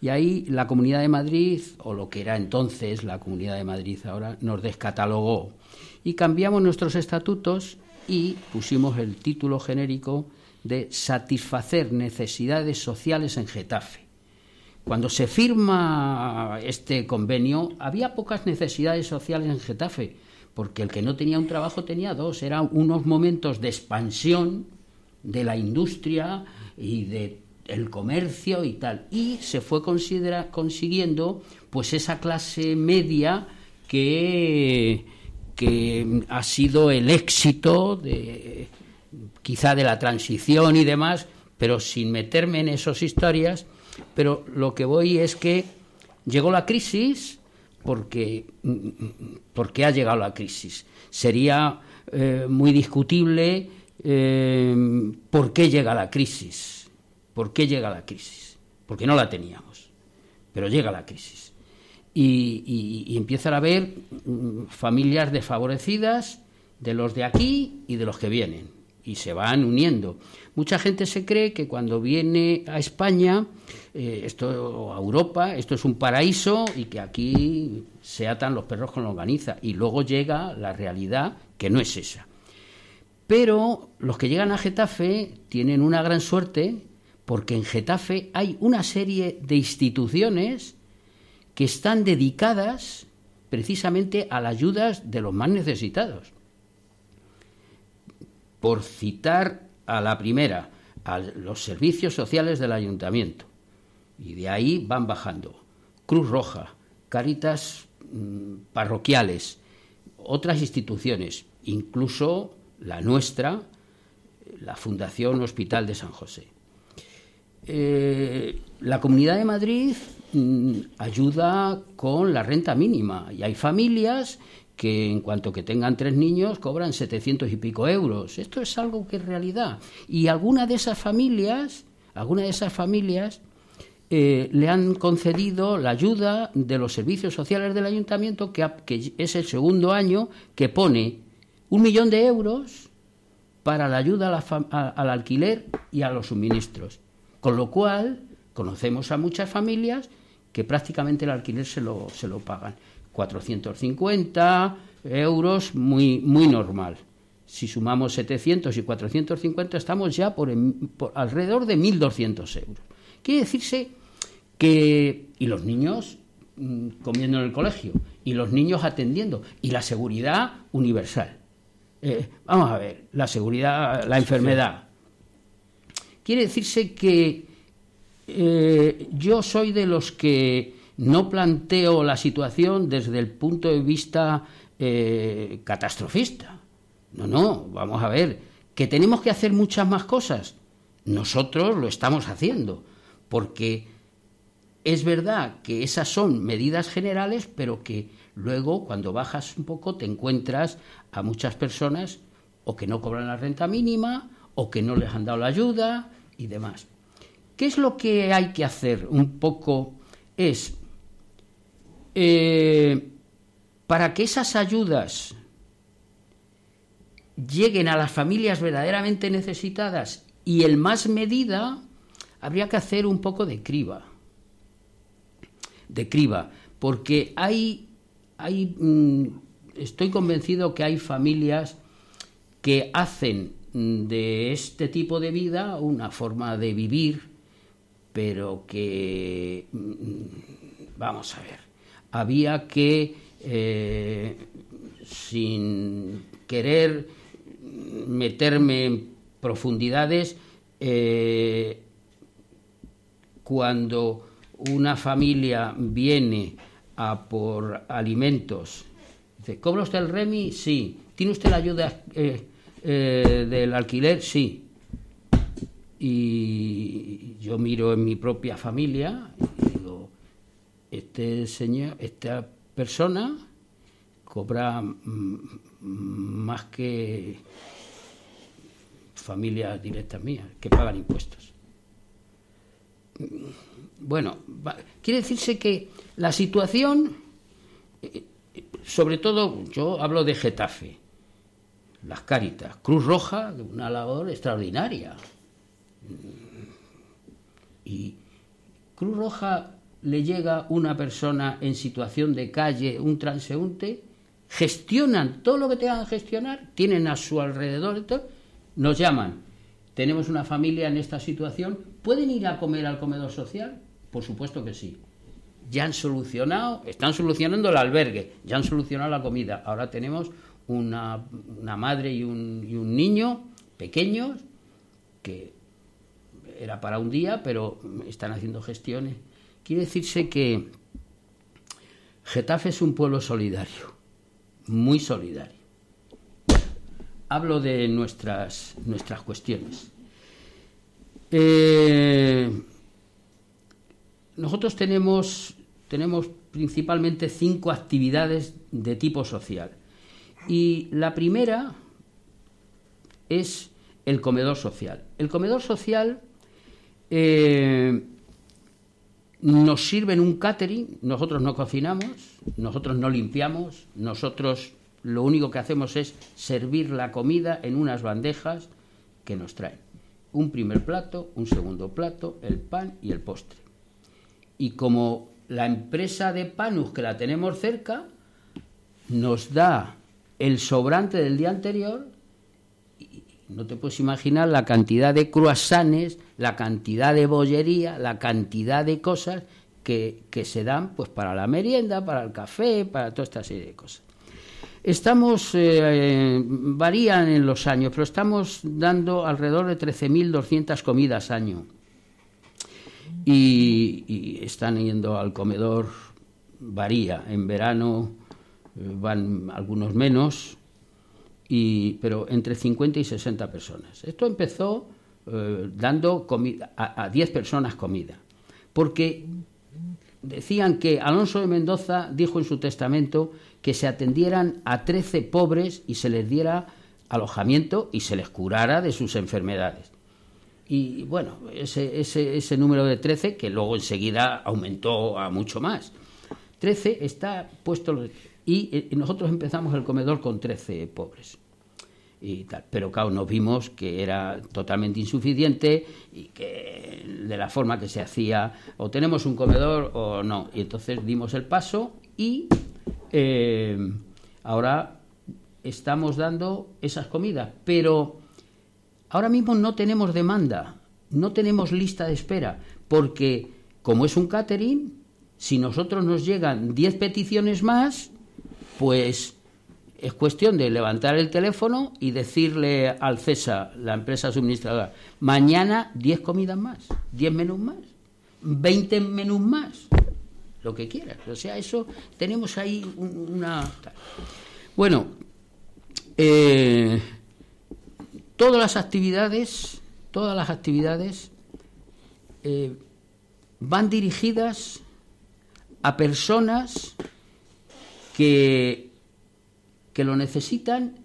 Y ahí la Comunidad de Madrid, o lo que era entonces la Comunidad de Madrid ahora, nos descatalogó y cambiamos nuestros estatutos y pusimos el título genérico de satisfacer necesidades sociales en Getafe. Cuando se firma este convenio, había pocas necesidades sociales en Getafe, porque el que no tenía un trabajo tenía dos, eran unos momentos de expansión de la industria y de el comercio y tal. Y se fue consiguiendo pues esa clase media que, que ha sido el éxito de, quizá de la transición y demás, pero sin meterme en esas historias, pero lo que voy es que llegó la crisis porque, porque ha llegado la crisis. Sería eh, muy discutible eh, por qué llega la crisis. ¿Por qué llega la crisis? Porque no la teníamos, pero llega la crisis. Y, empiezan a haber mm, familias desfavorecidas de los de aquí y de los que vienen y se van uniendo. Mucha gente se cree que cuando viene a España, eh, esto, a Europa, esto es un paraíso y que aquí se atan los perros con longaniza. Y luego llega la realidad que no es esa. Pero los que llegan a Getafe tienen una gran suerte porque en Getafe hay una serie de instituciones que están dedicadas precisamente a las ayudas de los más necesitados. Por citar a la primera, a los servicios sociales del ayuntamiento. Y de ahí van bajando. Cruz Roja, Caritas mm, parroquiales, otras instituciones, incluso la nuestra, la Fundación Hospital de San José. Eh, la Comunidad de Madrid mm, ayuda con la renta mínima y hay familias que en cuanto que tengan tres niños cobran 700 y pico euros. Esto es algo que es realidad. Y alguna de esas familias, alguna de esas familias eh, le han concedido la ayuda de los servicios sociales del ayuntamiento, que, que es el segundo año que pone un millón de euros para la ayuda al alquiler y a los suministros. Con lo cual, conocemos a muchas familias que prácticamente el alquiler se lo, se lo pagan. 450 euros, muy, muy normal. Si sumamos 700 y 450, estamos ya por, alrededor de 1.200 euros. Quiere decirse que. Y los niños mm, comiendo en el colegio, y los niños atendiendo, y la seguridad universal. Eh, vamos a ver, la seguridad, la enfermedad. Quiere decirse que eh, yo soy de los que no planteo la situación desde el punto de vista eh, catastrofista. No, no, vamos a ver, que tenemos que hacer muchas más cosas. Nosotros lo estamos haciendo, porque es verdad que esas son medidas generales, pero que luego cuando bajas un poco te encuentras a muchas personas o que no cobran la renta mínima o que no les han dado la ayuda y demás. ¿Qué es lo que hay que hacer? Un poco es eh, para que esas ayudas lleguen a las familias verdaderamente necesitadas y en más medida, habría que hacer un poco de criba. De criba, porque hay, hay mm, estoy convencido que hay familias que hacen de este tipo de vida una forma de vivir, pero que, mm, vamos a ver, había que, eh, sin querer meterme en profundidades, eh, cuando una familia viene a por alimentos, dice, ¿cobra usted el REMI? Sí. ¿Tiene usted la ayuda eh, del alquiler? Sí. Y yo miro en mi propia familia este señor, esta persona cobra más que familias directas mías que pagan impuestos. Bueno, quiere decirse que la situación, eh, sobre todo yo hablo de Getafe, las Cáritas, Cruz Roja, una labor extraordinaria. Y Cruz Roja le llega una persona en situación de calle, un transeúnte, gestionan todo lo que tengan que gestionar, tienen a su alrededor, nos llaman, tenemos una familia en esta situación, ¿pueden ir a comer al comedor social? Por supuesto que sí. Ya han solucionado, están solucionando el albergue, ya han solucionado la comida. Ahora tenemos una, madre y un, niño pequeños que era para un día, pero están haciendo gestiones Quiere decirse que Getafe es un pueblo solidario, muy solidario. Hablo de nuestras, nuestras cuestiones. Eh, nosotros tenemos, tenemos principalmente cinco actividades de tipo social. Y la primera es el comedor social. El comedor social eh, nos sirven un catering, nosotros no cocinamos, nosotros no limpiamos, nosotros lo único que hacemos es servir la comida en unas bandejas que nos traen. Un primer plato, un segundo plato, el pan y el postre. Y como la empresa de Panus, que la tenemos cerca, nos da el sobrante del día anterior, no te puedes imaginar la cantidad de croissants, la cantidad de bollería, la cantidad de cosas que, se dan pues para la merienda, para el café, para toda esta serie de cosas. Estamos, eh, varían en los años, pero estamos dando alrededor de 13.200 comidas año. Y, y, están yendo al comedor, varía. En verano van algunos menos, y, pero entre 50 y 60 personas. Esto empezó eh, dando comida, a, 10 personas comida, porque decían que Alonso de Mendoza dijo en su testamento que se atendieran a 13 pobres y se les diera alojamiento y se les curara de sus enfermedades. Y bueno, ese, ese, ese número de 13, que luego enseguida aumentó a mucho más. 13 está puesto y eh, nosotros empezamos el comedor con 13 pobres. Y tal. Pero claro, nos vimos que era totalmente insuficiente y que de la forma que se hacía, o tenemos un comedor o no. Y entonces dimos el paso y eh, ahora estamos dando esas comidas. Pero ahora mismo no tenemos demanda, no tenemos lista de espera, porque como es un catering, si nosotros nos llegan 10 peticiones más, pues es cuestión de levantar el teléfono y decirle al CESA, la empresa suministradora, mañana 10 comidas más, 10 menús más, 20 menús más, lo que quieras. O sea, eso tenemos ahí una... Bueno, eh, todas las actividades, todas las actividades eh, van dirigidas a personas que, que lo necesitan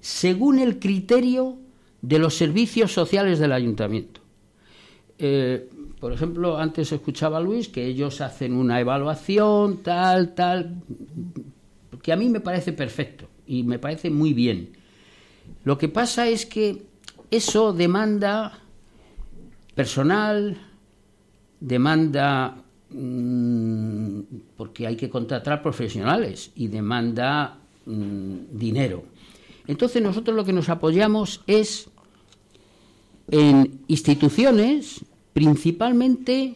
según el criterio de los servicios sociales del ayuntamiento. Eh, por ejemplo, antes escuchaba a Luis que ellos hacen una evaluación, tal, tal, que a mí me parece perfecto y me parece muy bien. Lo que pasa es que eso demanda personal, demanda Mm, porque hay que contratar profesionales y demanda mm, dinero. Entonces nosotros lo que nos apoyamos es en instituciones, principalmente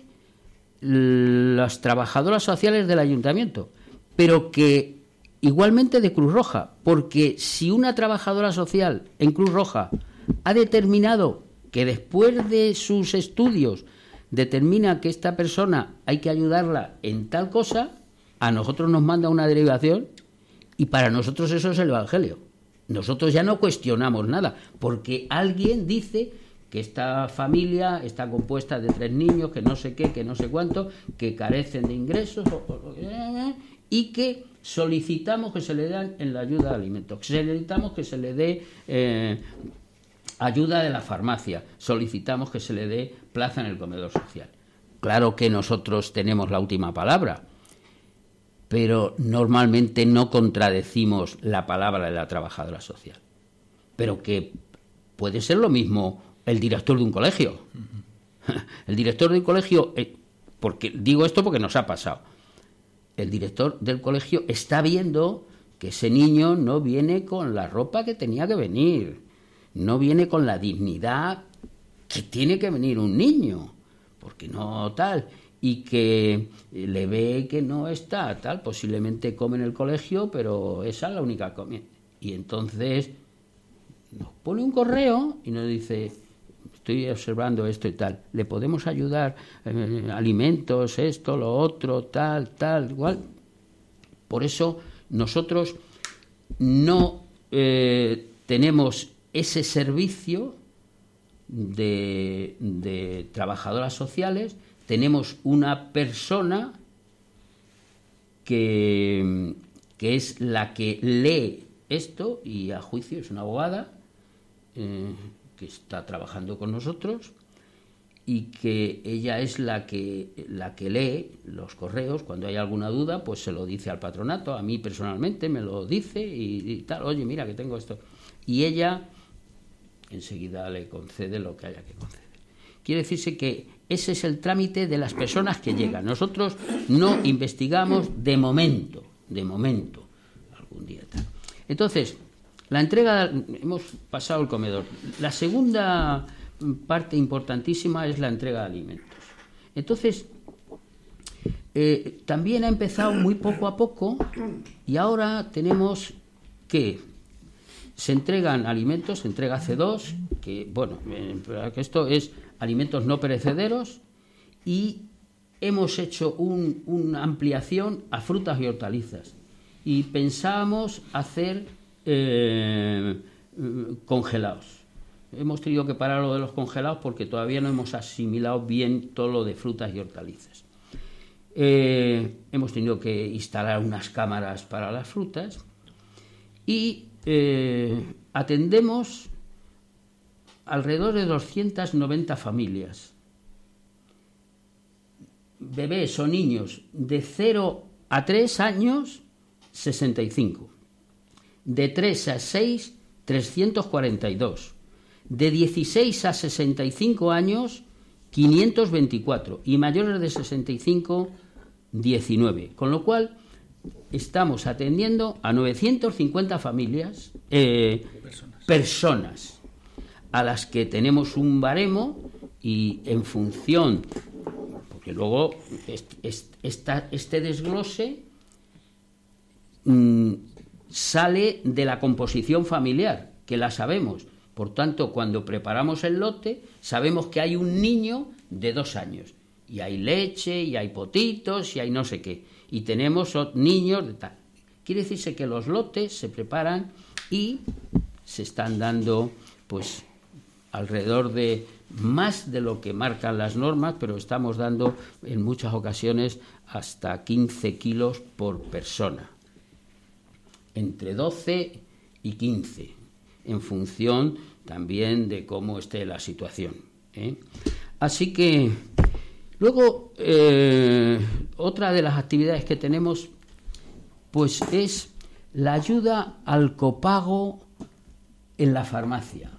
las trabajadoras sociales del ayuntamiento, pero que igualmente de Cruz Roja, porque si una trabajadora social en Cruz Roja ha determinado que después de sus estudios determina que esta persona hay que ayudarla en tal cosa, a nosotros nos manda una derivación y para nosotros eso es el Evangelio. Nosotros ya no cuestionamos nada, porque alguien dice que esta familia está compuesta de tres niños, que no sé qué, que no sé cuánto, que carecen de ingresos y que solicitamos que se le den en la ayuda de alimentos, solicitamos que se le dé eh, ayuda de la farmacia, solicitamos que se le dé plaza en el comedor social. Claro que nosotros tenemos la última palabra, pero normalmente no contradecimos la palabra de la trabajadora social. Pero que puede ser lo mismo el director de un colegio. El director del colegio, eh, porque digo esto porque nos ha pasado. El director del colegio está viendo que ese niño no viene con la ropa que tenía que venir no viene con la dignidad que tiene que venir un niño, porque no tal, y que le ve que no está tal, posiblemente come en el colegio, pero esa es la única comida. Y entonces nos pone un correo y nos dice, estoy observando esto y tal, le podemos ayudar, eh, alimentos, esto, lo otro, tal, tal, igual. Por eso nosotros no eh, tenemos ese servicio de, trabajadoras sociales, tenemos una persona que, que, es la que lee esto y a juicio es una abogada eh, que está trabajando con nosotros y que ella es la que la que lee los correos. Cuando hay alguna duda pues se lo dice al patronato. A mí personalmente me lo dice y tal oye mira que tengo esto y ella enseguida le concede lo que haya que conceder. Quiere decirse que ese es el trámite de las personas que llegan. Nosotros no investigamos de momento, de momento, algún día. Entonces, la entrega, hemos pasado el comedor. La segunda parte importantísima es la entrega de alimentos. Entonces, Eh, también ha empezado muy poco a poco y ahora tenemos que se entregan alimentos, se entrega C2, que bueno, que esto es alimentos no perecederos y hemos hecho una ampliación a frutas y hortalizas y pensábamos hacer eh, congelados. Hemos tenido que parar lo de los congelados porque todavía no hemos asimilado bien todo lo de frutas y hortalizas. Eh, hemos tenido que instalar unas cámaras para las frutas y eh, atendemos alrededor de 290 familias. Bebés o niños de 0 a 3 años, 65. De 3 a 6, 342. De 16 a 65 años, 524. Y mayores de 65, 19. Con lo cual, estamos atendiendo a 950 familias, eh, personas. a las que tenemos un baremo y en función, porque luego este desglose mm, sale de la composición familiar, que la sabemos. Por tanto, cuando preparamos el lote, sabemos que hay un niño de dos años. Y hay leche, y hay potitos, y hay no sé qué. Y tenemos niños de tal. Quiere decirse que los lotes se preparan y se están dando, pues, alrededor de más de lo que marcan las normas, pero estamos dando en muchas ocasiones hasta 15 kilos por persona entre 12 y 15, en función también de cómo esté la situación. ¿eh? Así que luego eh, otra de las actividades que tenemos pues es la ayuda al copago en la farmacia.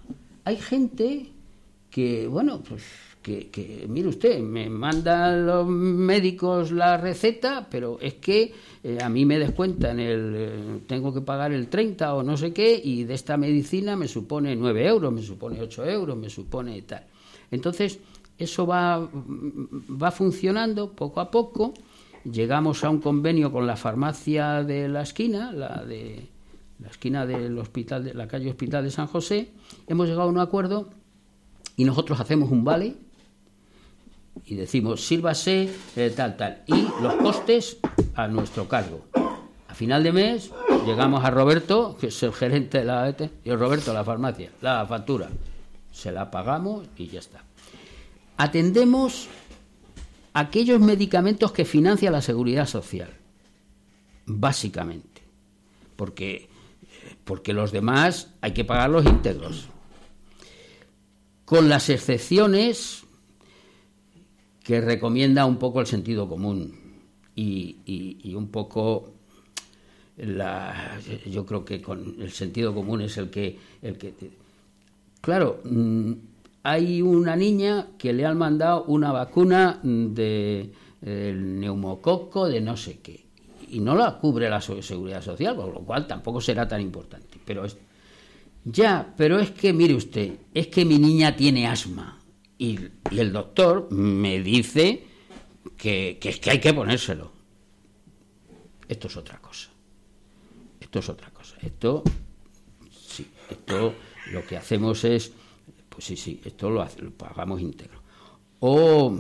Hay gente que, bueno, pues que, mire usted, me mandan los médicos la receta, pero es que eh, a mí me descuentan el, eh, tengo que pagar el 30 o no sé qué, y de esta medicina me supone 9 euros, me supone 8 euros, me supone tal. Entonces, eso va, va funcionando poco a poco. Llegamos a un convenio con la farmacia de la esquina, la de la esquina del hospital de la calle Hospital de San José. Hemos llegado a un acuerdo y nosotros hacemos un vale y decimos, sírvase eh, tal, tal. Y los costes a nuestro cargo. A final de mes llegamos a Roberto, que es el gerente de la y Roberto, la farmacia, la factura. Se la pagamos y ya está. Atendemos aquellos medicamentos que financia la seguridad social, básicamente. Porque, porque los demás hay que pagarlos íntegros. Con las excepciones que recomienda un poco el sentido común y, un poco yo creo que con el sentido común es el que el que claro mm, hay una niña que le han mandado una vacuna de neumococo de no sé qué y no la cubre la seguridad social con lo cual tampoco será tan importante pero es, ya pero es que mire usted es que mi niña tiene asma y, el doctor me dice que, es que hay que ponérselo. Esto es otra cosa. Esto es otra cosa. Esto, sí, esto lo que hacemos es, pues sí, sí, esto lo, lo pagamos íntegro. O,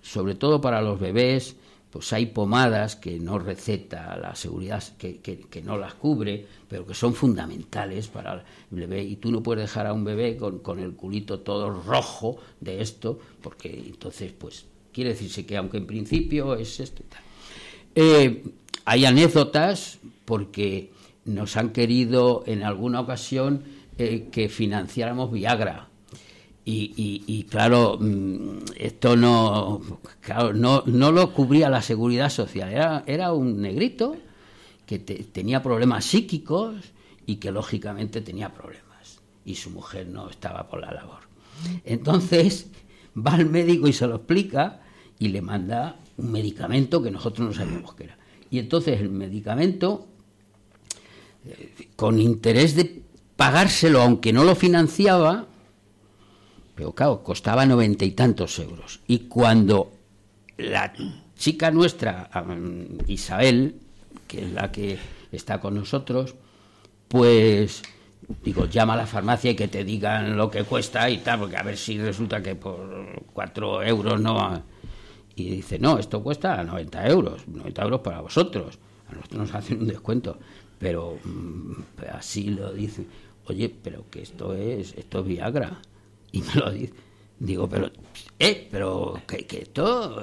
sobre todo para los bebés, pues hay pomadas que no receta la seguridad, que, que, no las cubre, pero que son fundamentales para el bebé. Y tú no puedes dejar a un bebé con, con el culito todo rojo de esto, porque entonces, pues, quiere decirse que aunque en principio es esto y tal. Eh, hay anécdotas porque nos han querido en alguna ocasión eh, que financiáramos Viagra y, claro, mm, esto no, no, no, lo cubría la seguridad social. Era, era un negrito que tenía problemas psíquicos y que lógicamente tenía problemas. Y su mujer no estaba por la labor. Entonces va al médico y se lo explica y le manda un medicamento que nosotros no sabíamos qué era. Y entonces el medicamento, eh, con interés de pagárselo, aunque no lo financiaba, pero claro, costaba noventa y tantos euros. Y cuando la chica nuestra, Isabel, que es la que está con nosotros, pues digo, llama a la farmacia y que te digan lo que cuesta y tal, porque a ver si resulta que por cuatro euros no. Y dice, no, esto cuesta 90 euros, 90 euros para vosotros. A nosotros nos hacen un descuento, pero mm, así lo dice. Oye, pero que esto es, esto es Viagra. Y me lo dice. Digo, pero, eh, pero que, que esto.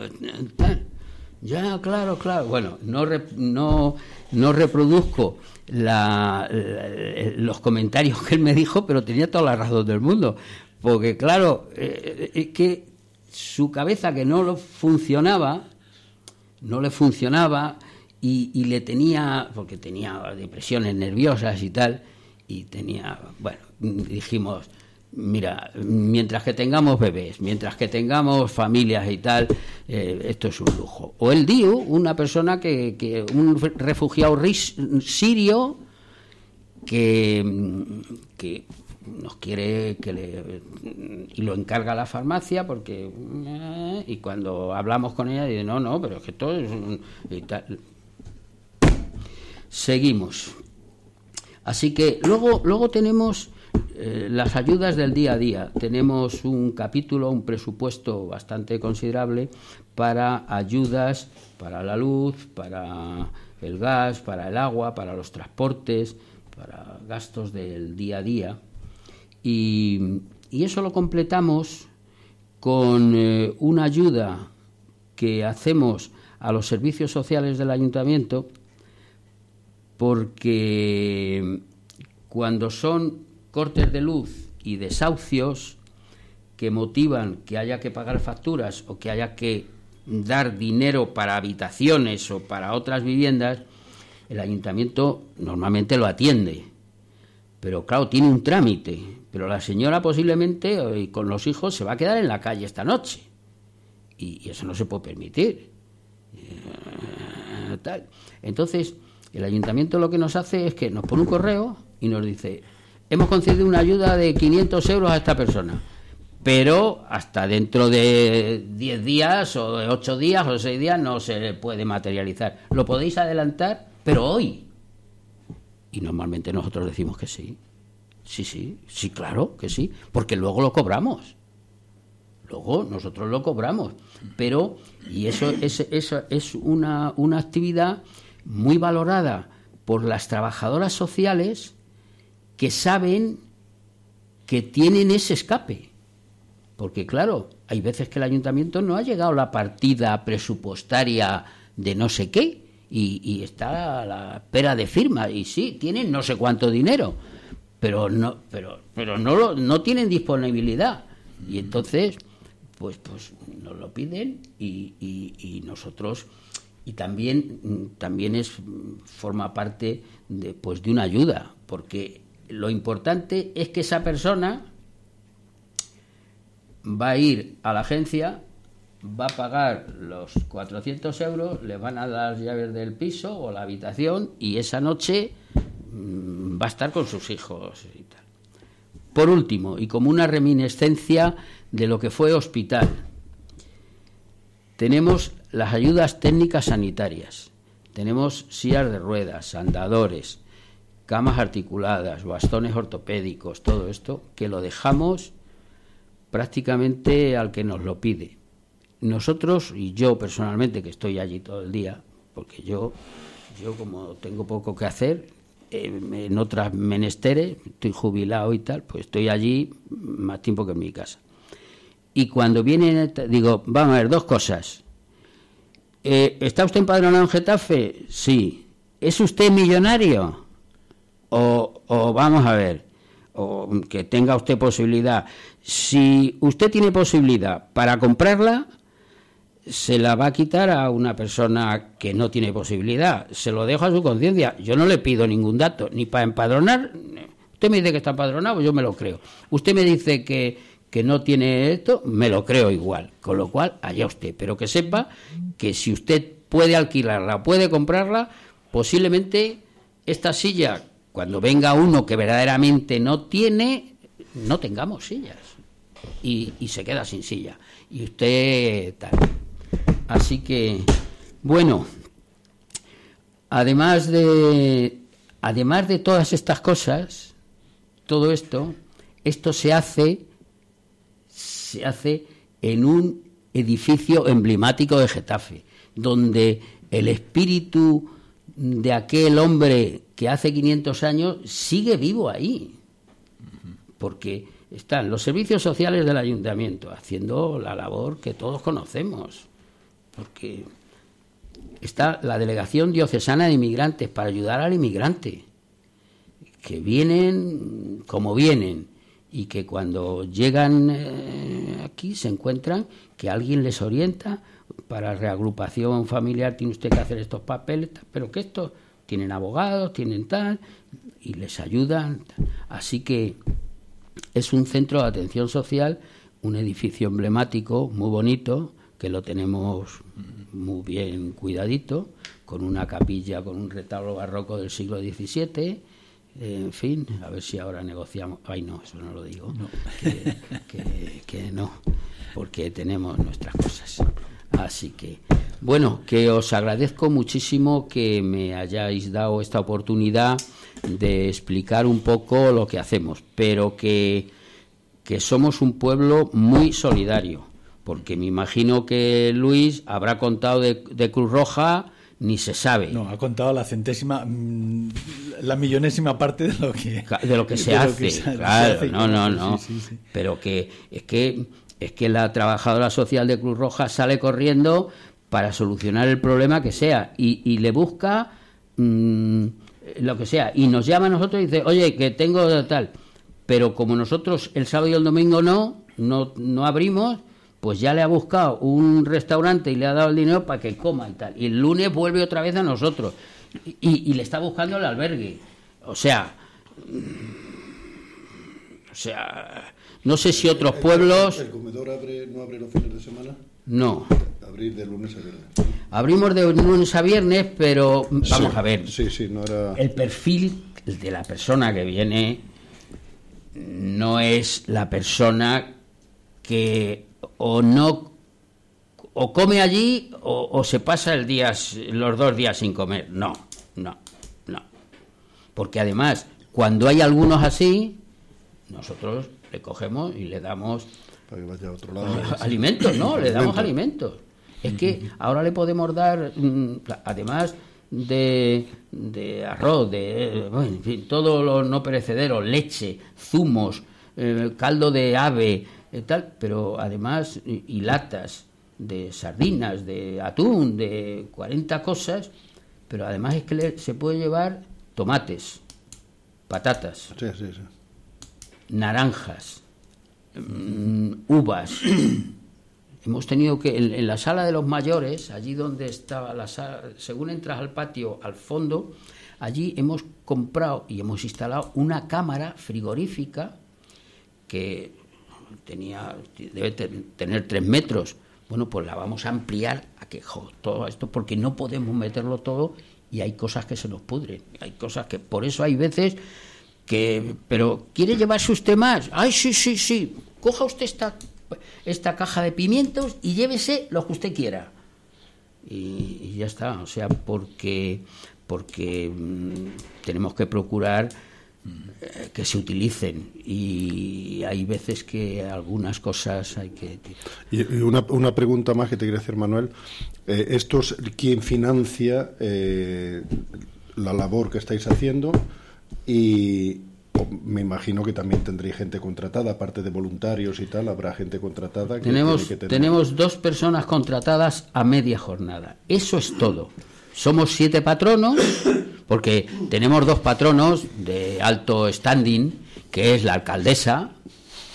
Ya, claro, claro. Bueno, no, no, no reproduzco la, los comentarios que él me dijo, pero tenía toda la razón del mundo. Porque, claro, eh, es que su cabeza que no lo funcionaba, no le funcionaba y, y, le tenía, porque tenía depresiones nerviosas y tal, y tenía, bueno, dijimos, mira, mientras que tengamos bebés, mientras que tengamos familias y tal, eh, esto es un lujo. O el DIU, una persona que, que un refugiado sirio que, que nos quiere que le y lo encarga la farmacia porque eh, y cuando hablamos con ella dice no no pero es que todo es un, y tal. seguimos así que luego luego tenemos eh, las ayudas del día a día. Tenemos un capítulo, un presupuesto bastante considerable para ayudas para la luz, para el gas, para el agua, para los transportes, para gastos del día a día. Y, eso lo completamos con eh, una ayuda que hacemos a los servicios sociales del ayuntamiento porque cuando son cortes de luz y desahucios que motivan que haya que pagar facturas o que haya que dar dinero para habitaciones o para otras viviendas, el ayuntamiento normalmente lo atiende. Pero claro, tiene un trámite. Pero la señora posiblemente eh, con los hijos se va a quedar en la calle esta noche. Y, eso no se puede permitir. Eh, Entonces, el ayuntamiento lo que nos hace es que nos pone un correo y nos dice, hemos concedido una ayuda de 500 euros a esta persona, pero hasta dentro de 10 días o de 8 días o 6 días no se puede materializar. Lo podéis adelantar, pero hoy. Y normalmente nosotros decimos que sí. Sí, sí, sí, claro que sí, porque luego lo cobramos. Luego nosotros lo cobramos. Pero, y eso es, eso es una, una actividad muy valorada por las trabajadoras sociales que saben que tienen ese escape. Porque claro, hay veces que el ayuntamiento no ha llegado a la partida presupuestaria de no sé qué y, está a la espera de firma y sí, tienen no sé cuánto dinero, pero no, pero, pero no, lo, no tienen disponibilidad. Y entonces, pues, pues nos lo piden y, y nosotros y también también es forma parte de pues de una ayuda porque lo importante es que esa persona va a ir a la agencia, va a pagar los 400 euros, le van a dar las llaves del piso o la habitación y esa noche mm, va a estar con sus hijos y tal. Por último, y como una reminiscencia de lo que fue hospital, tenemos las ayudas técnicas sanitarias, tenemos sillas de ruedas, andadores, camas articuladas, bastones ortopédicos, todo esto, que lo dejamos prácticamente al que nos lo pide. Nosotros, y yo personalmente, que estoy allí todo el día, porque yo, yo como tengo poco que hacer, en otras menesteres, estoy jubilado y tal, pues estoy allí más tiempo que en mi casa. Y cuando vienen, digo, vamos a ver, dos cosas. Eh, ¿Está usted empadronado en Getafe? Sí. ¿Es usted millonario? o, vamos a ver, o que tenga usted posibilidad, si usted tiene posibilidad para comprarla, se la va a quitar a una persona que no tiene posibilidad. Se lo dejo a su conciencia. Yo no le pido ningún dato, ni para empadronar. Usted me dice que está empadronado, yo me lo creo. Usted me dice que, que no tiene esto, me lo creo igual. Con lo cual, allá usted. Pero que sepa que si usted puede alquilarla, puede comprarla, posiblemente esta silla cuando venga uno que verdaderamente no tiene, no tengamos sillas. Y, se queda sin silla. Y usted tal. Así que Bueno, además de, además de todas estas cosas, todo esto, esto se hace, se hace en un edificio emblemático de Getafe, donde el espíritu de aquel hombre que hace 500 años sigue vivo ahí, porque están los servicios sociales del ayuntamiento haciendo la labor que todos conocemos, porque está la delegación diocesana de inmigrantes para ayudar al inmigrante, que vienen como vienen y que cuando llegan eh, aquí se encuentran que alguien les orienta para reagrupación familiar tiene usted que hacer estos papeles, pero que estos tienen abogados, tienen tal, y les ayudan. Así que es un centro de atención social, un edificio emblemático, muy bonito, que lo tenemos muy bien cuidadito, con una capilla, con un retablo barroco del siglo XVII. En fin, a ver si ahora negociamos. Ay, no, eso no lo digo. que no, porque tenemos nuestras cosas. Así que, bueno, que os agradezco muchísimo que me hayáis dado esta oportunidad de explicar un poco lo que hacemos, pero que, que somos un pueblo muy solidario, porque me imagino que Luis habrá contado de, Cruz Roja ni se sabe. No, ha contado la centésima, mm, la millonésima parte de lo que de lo que se hace. claro, no, no, no. Pero que es que es que la trabajadora social de Cruz Roja sale corriendo para solucionar el problema que sea y, le busca mm, lo que sea y nos llama a nosotros y dice, oye, que tengo tal. Pero como nosotros el sábado y el domingo no, no, no abrimos, pues ya le ha buscado un restaurante y le ha dado el dinero para que coma y tal. Y el lunes vuelve otra vez a nosotros y, y le está buscando el albergue. O sea, o sea, no sé si otros pueblos... ¿El comedor no abre los fines de semana? No. Abrir de lunes a viernes. Abrimos de lunes a viernes, pero vamos a ver. Sí, sí, no era... El perfil de la persona que viene no es la persona que o no o come allí o, o, se pasa el día los dos días sin comer. No no no. Porque además cuando hay algunos así nosotros le cogemos y le damos alimentos, ¿no? Le damos alimentos. Es que ahora le podemos dar, mm, además de, de arroz, de en fin, todo lo no perecedero, leche, zumos, eh, caldo de ave, eh, tal, pero además y, latas de sardinas, de atún, de 40 cosas, pero además es que se puede llevar tomates, patatas. Sí, sí, sí naranjas, mm, uvas. Hemos tenido que, en, la sala de los mayores, allí donde estaba la sala, según entras al patio, al fondo, allí hemos comprado y hemos instalado una cámara frigorífica que tenía, debe tener tres metros. Bueno, pues la vamos a ampliar a que todo esto, porque no podemos meterlo todo y hay cosas que se nos pudren. Hay cosas que, por eso hay veces que, pero ¿quiere llevarse usted más? Ay, sí, sí, sí, coja usted esta, esta caja de pimientos y llévese lo que usted quiera. Y, ya está, o sea, porque, porque mm, tenemos que procurar que se utilicen y hay veces que algunas cosas hay que... Y una, una pregunta más que te quería hacer, Manuel. Eh, ¿Esto es quién financia eh, la labor que estáis haciendo? Y me imagino que también tendréis gente contratada, aparte de voluntarios y tal, habrá gente contratada. Que tenemos, tenemos dos personas contratadas a media jornada. Eso es todo. Somos siete patronos, porque tenemos dos patronos de alto standing, que es la alcaldesa,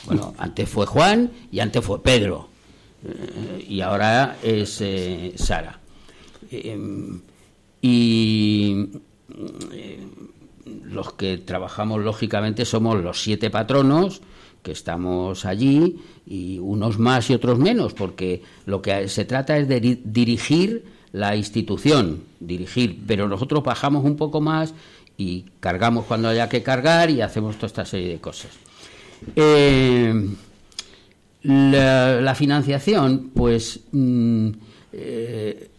bueno, antes fue Juan y antes fue Pedro, eh, y ahora es eh, Sara. Eh, y los que trabajamos lógicamente somos los siete patronos que estamos allí y unos más y otros menos, porque lo que se trata es de dirigir la institución, dirigir, pero nosotros bajamos un poco más y cargamos cuando haya que cargar y hacemos toda esta serie de cosas. Eh, la, financiación, pues mm, eh,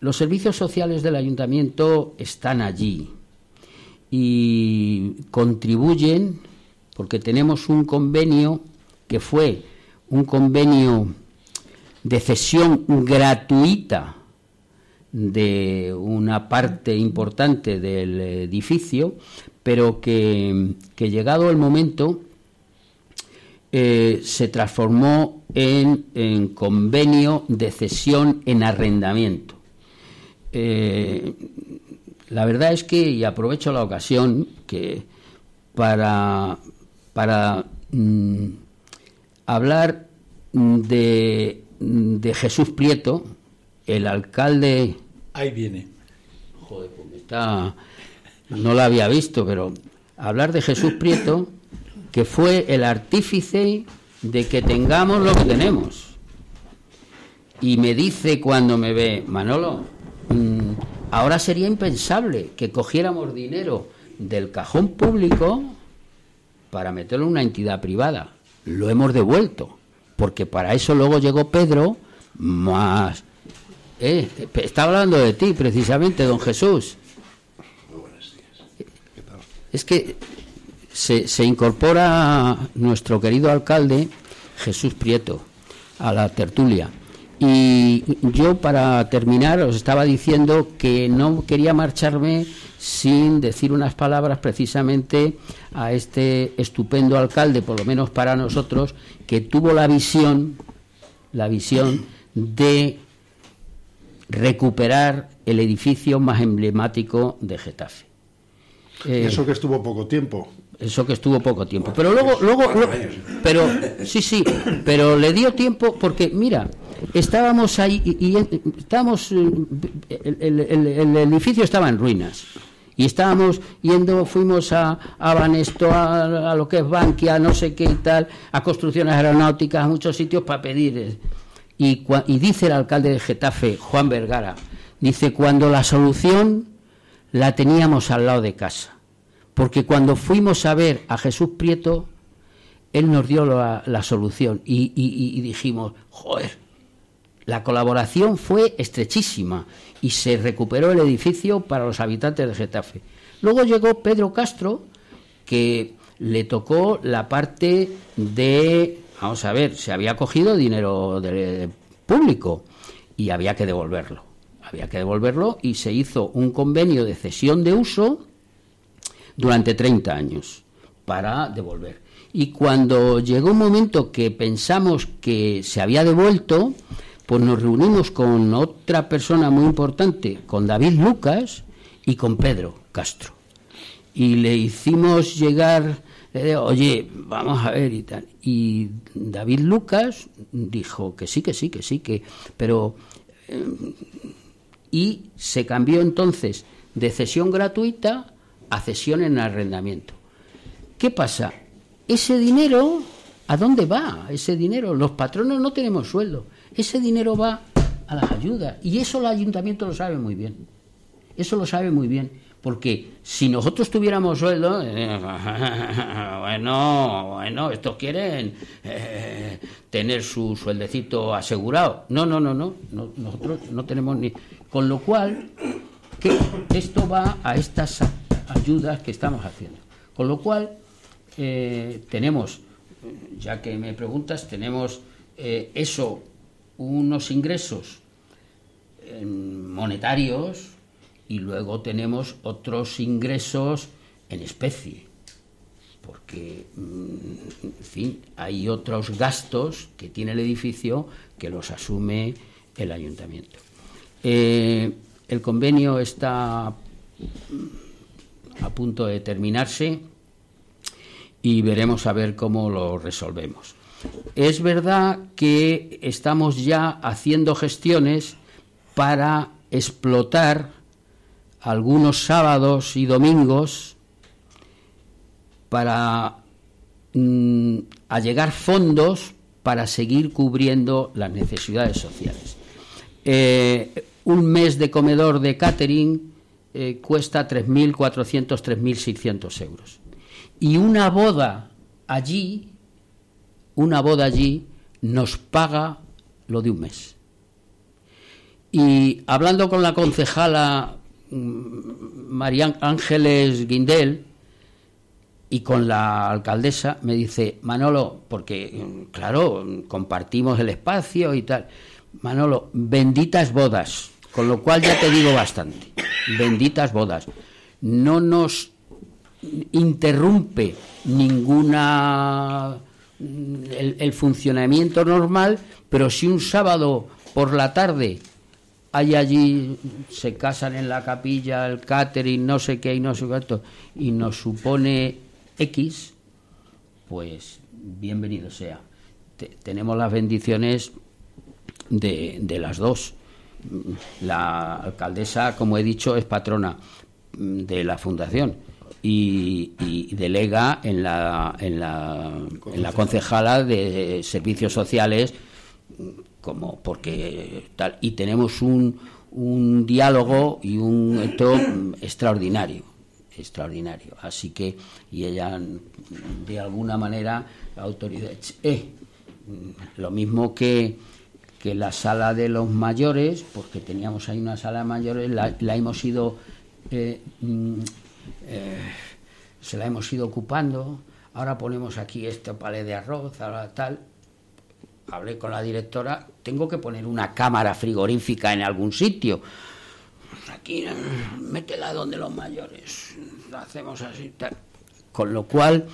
los servicios sociales del ayuntamiento están allí y contribuyen porque tenemos un convenio que fue un convenio de cesión gratuita de una parte importante del edificio, pero que, llegado el momento eh, se transformó en, convenio de cesión en arrendamiento. Eh, la verdad es que, y aprovecho la ocasión, que para, para mm, hablar de, de, Jesús Prieto, el alcalde... Ahí viene. Joder, pues está... No lo había visto, pero hablar de Jesús Prieto, que fue el artífice de que tengamos lo que tenemos. Y me dice cuando me ve, Manolo, mm, ahora sería impensable que cogiéramos dinero del cajón público para meterlo en una entidad privada. Lo hemos devuelto, porque para eso luego llegó Pedro más... Eh, está hablando de ti precisamente, don Jesús. Es que se, se incorpora nuestro querido alcalde Jesús Prieto a la tertulia. Y yo para terminar os estaba diciendo que no quería marcharme sin decir unas palabras precisamente a este estupendo alcalde, por lo menos para nosotros, que tuvo la visión, la visión de recuperar el edificio más emblemático de Getafe. eso que estuvo poco tiempo. Eso que estuvo poco tiempo. Pero luego, luego, pero sí, sí, pero le dio tiempo porque, mira, estábamos ahí y, estábamos, eh, el, edificio estaba en ruinas y estábamos yendo, fuimos a, a Banesto, a, lo que es Bankia, no sé qué y tal, a construcciones aeronáuticas, a muchos sitios para pedir. Y, y dice el alcalde de Getafe, Juan Vergara, dice, cuando la solución la teníamos al lado de casa porque cuando fuimos a ver a Jesús Prieto, él nos dio la, solución y, dijimos, joder, la colaboración fue estrechísima y se recuperó el edificio para los habitantes de Getafe. Luego llegó Pedro Castro, que le tocó la parte de, vamos a ver, se había cogido dinero público y había que devolverlo. Había que devolverlo y se hizo un convenio de cesión de uso durante 30 años para devolver. Y cuando llegó un momento que pensamos que se había devuelto, pues nos reunimos con otra persona muy importante, con David Lucas y con Pedro Castro. Y le hicimos llegar, oye, vamos a ver y tal. Y David Lucas dijo que sí, que sí, que sí, que... Pero... Eh, y se cambió entonces de cesión gratuita a cesión en arrendamiento. ¿Qué pasa? Ese dinero, ¿a dónde va? Ese dinero, los patronos no tenemos sueldo. Ese dinero va a las ayudas. Y eso el ayuntamiento lo sabe muy bien. Eso lo sabe muy bien. Porque si nosotros tuviéramos sueldo, eh, bueno, bueno, estos quieren eh, tener su sueldecito asegurado. No, no, no, no, no, nosotros no tenemos ni. Con lo cual, esto va a estas ayudas que estamos haciendo. Con lo cual, eh, tenemos, ya que me preguntas, tenemos eh, eso, unos ingresos monetarios y luego tenemos otros ingresos en especie, porque, mm, en fin, hay otros gastos que tiene el edificio que los asume el ayuntamiento. el convenio está a punto de terminarse y veremos a ver cómo lo resolvemos. Es verdad que estamos ya haciendo gestiones para explotar algunos sábados y domingos para mm, allegar fondos para seguir cubriendo las necesidades sociales. Eh, un mes de comedor de catering eh, cuesta 3.400, 3.600 euros. Y una boda allí, una boda allí, nos paga lo de un mes. Y hablando con la concejala María Ángeles Guindel y con la alcaldesa, me dice, Manolo, porque claro, compartimos el espacio y tal, Manolo, benditas bodas, con lo cual ya te digo bastante, benditas bodas. No nos interrumpe ninguna el, funcionamiento normal, pero si un sábado por la tarde hay allí, se casan en la capilla, el catering, no sé qué y no sé cuánto, y nos supone X, pues bienvenido sea. tenemos las bendiciones de, de las dos. La alcaldesa, como he dicho, es patrona de la fundación y, delega en la, en la, en la concejala de servicios sociales como porque tal y tenemos un, un diálogo y un esto extraordinario extraordinario así que y ella de alguna manera autoridad eh, lo mismo que que la sala de los mayores porque teníamos ahí una sala de mayores la, la hemos ido eh, mm, eh, se la hemos ido ocupando, ahora ponemos aquí este palé de arroz, ahora tal. Hablé con la directora, tengo que poner una cámara frigorífica en algún sitio. Aquí, métela donde los mayores, hacemos así. Con lo cual,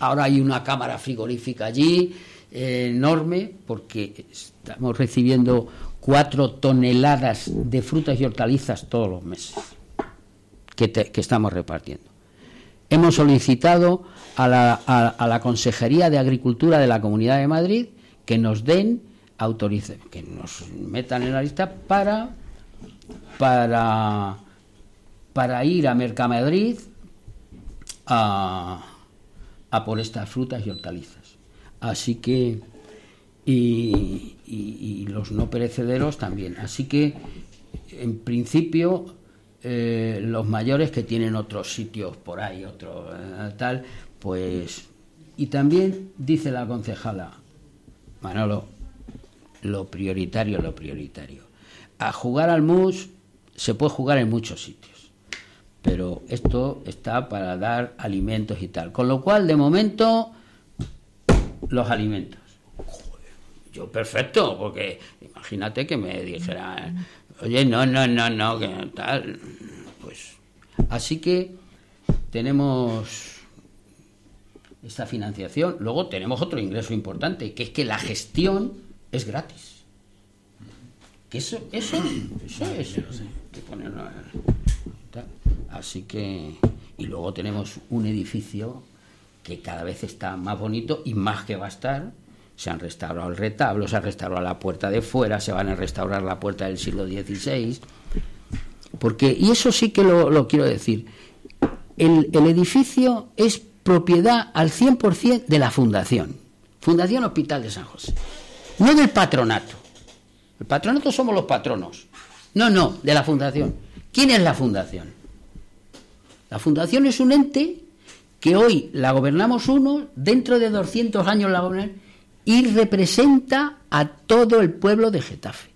ahora hay una cámara frigorífica allí, eh, enorme, porque estamos recibiendo cuatro toneladas de frutas y hortalizas todos los meses que, estamos repartiendo. Hemos solicitado a la, a, la, Consejería de Agricultura de la Comunidad de Madrid que nos den, autorice, que nos metan en la lista para, para, para ir a Mercamadrid a, a por estas frutas y hortalizas. Así que, y, y, los no perecederos también. Así que, en principio, eh, los mayores que tienen otros sitios por ahí, otro eh, tal, pues... Y también dice la concejala, Manolo, lo prioritario, lo prioritario. A jugar al mus se puede jugar en muchos sitios, pero esto está para dar alimentos y tal. Con lo cual, de momento, los alimentos. yo perfecto, porque imagínate que me dijeran Oye, no, no, no, no, que tal. Pues así que tenemos esta financiación. Luego tenemos otro ingreso importante, que es que la gestión es gratis. Que eso, eso, eso es. Que ponerlo, así que. Y luego tenemos un edificio que cada vez está más bonito y más que va a estar se han restaurado el retablo, se ha restaurado la puerta de fuera, se van a restaurar la puerta del siglo XVI. Porque, y eso sí que lo, quiero decir, el, edificio es propiedad al 100% de la Fundación, Fundación Hospital de San José, no del patronato. El patronato somos los patronos. No, no, de la Fundación. ¿Quién es la Fundación? La Fundación es un ente que hoy la gobernamos uno, dentro de 200 años la gobernamos y representa a todo el pueblo de Getafe.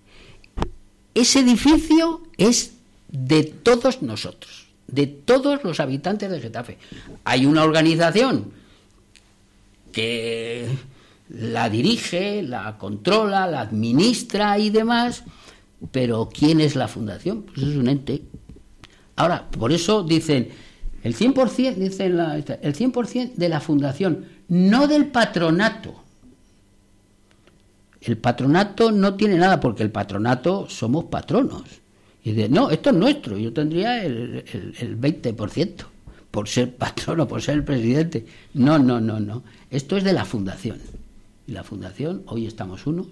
Ese edificio es de todos nosotros, de todos los habitantes de Getafe. Hay una organización que la dirige, la controla, la administra y demás, pero ¿quién es la fundación? Pues es un ente. Ahora, por eso dicen, el 100%, dicen la, el 100% de la fundación, no del patronato. El patronato no tiene nada porque el patronato somos patronos. Y de, no, esto es nuestro, yo tendría el, el, 20% por ser patrono, por ser el presidente. No, no, no, no. Esto es de la fundación. Y la fundación, hoy estamos unos,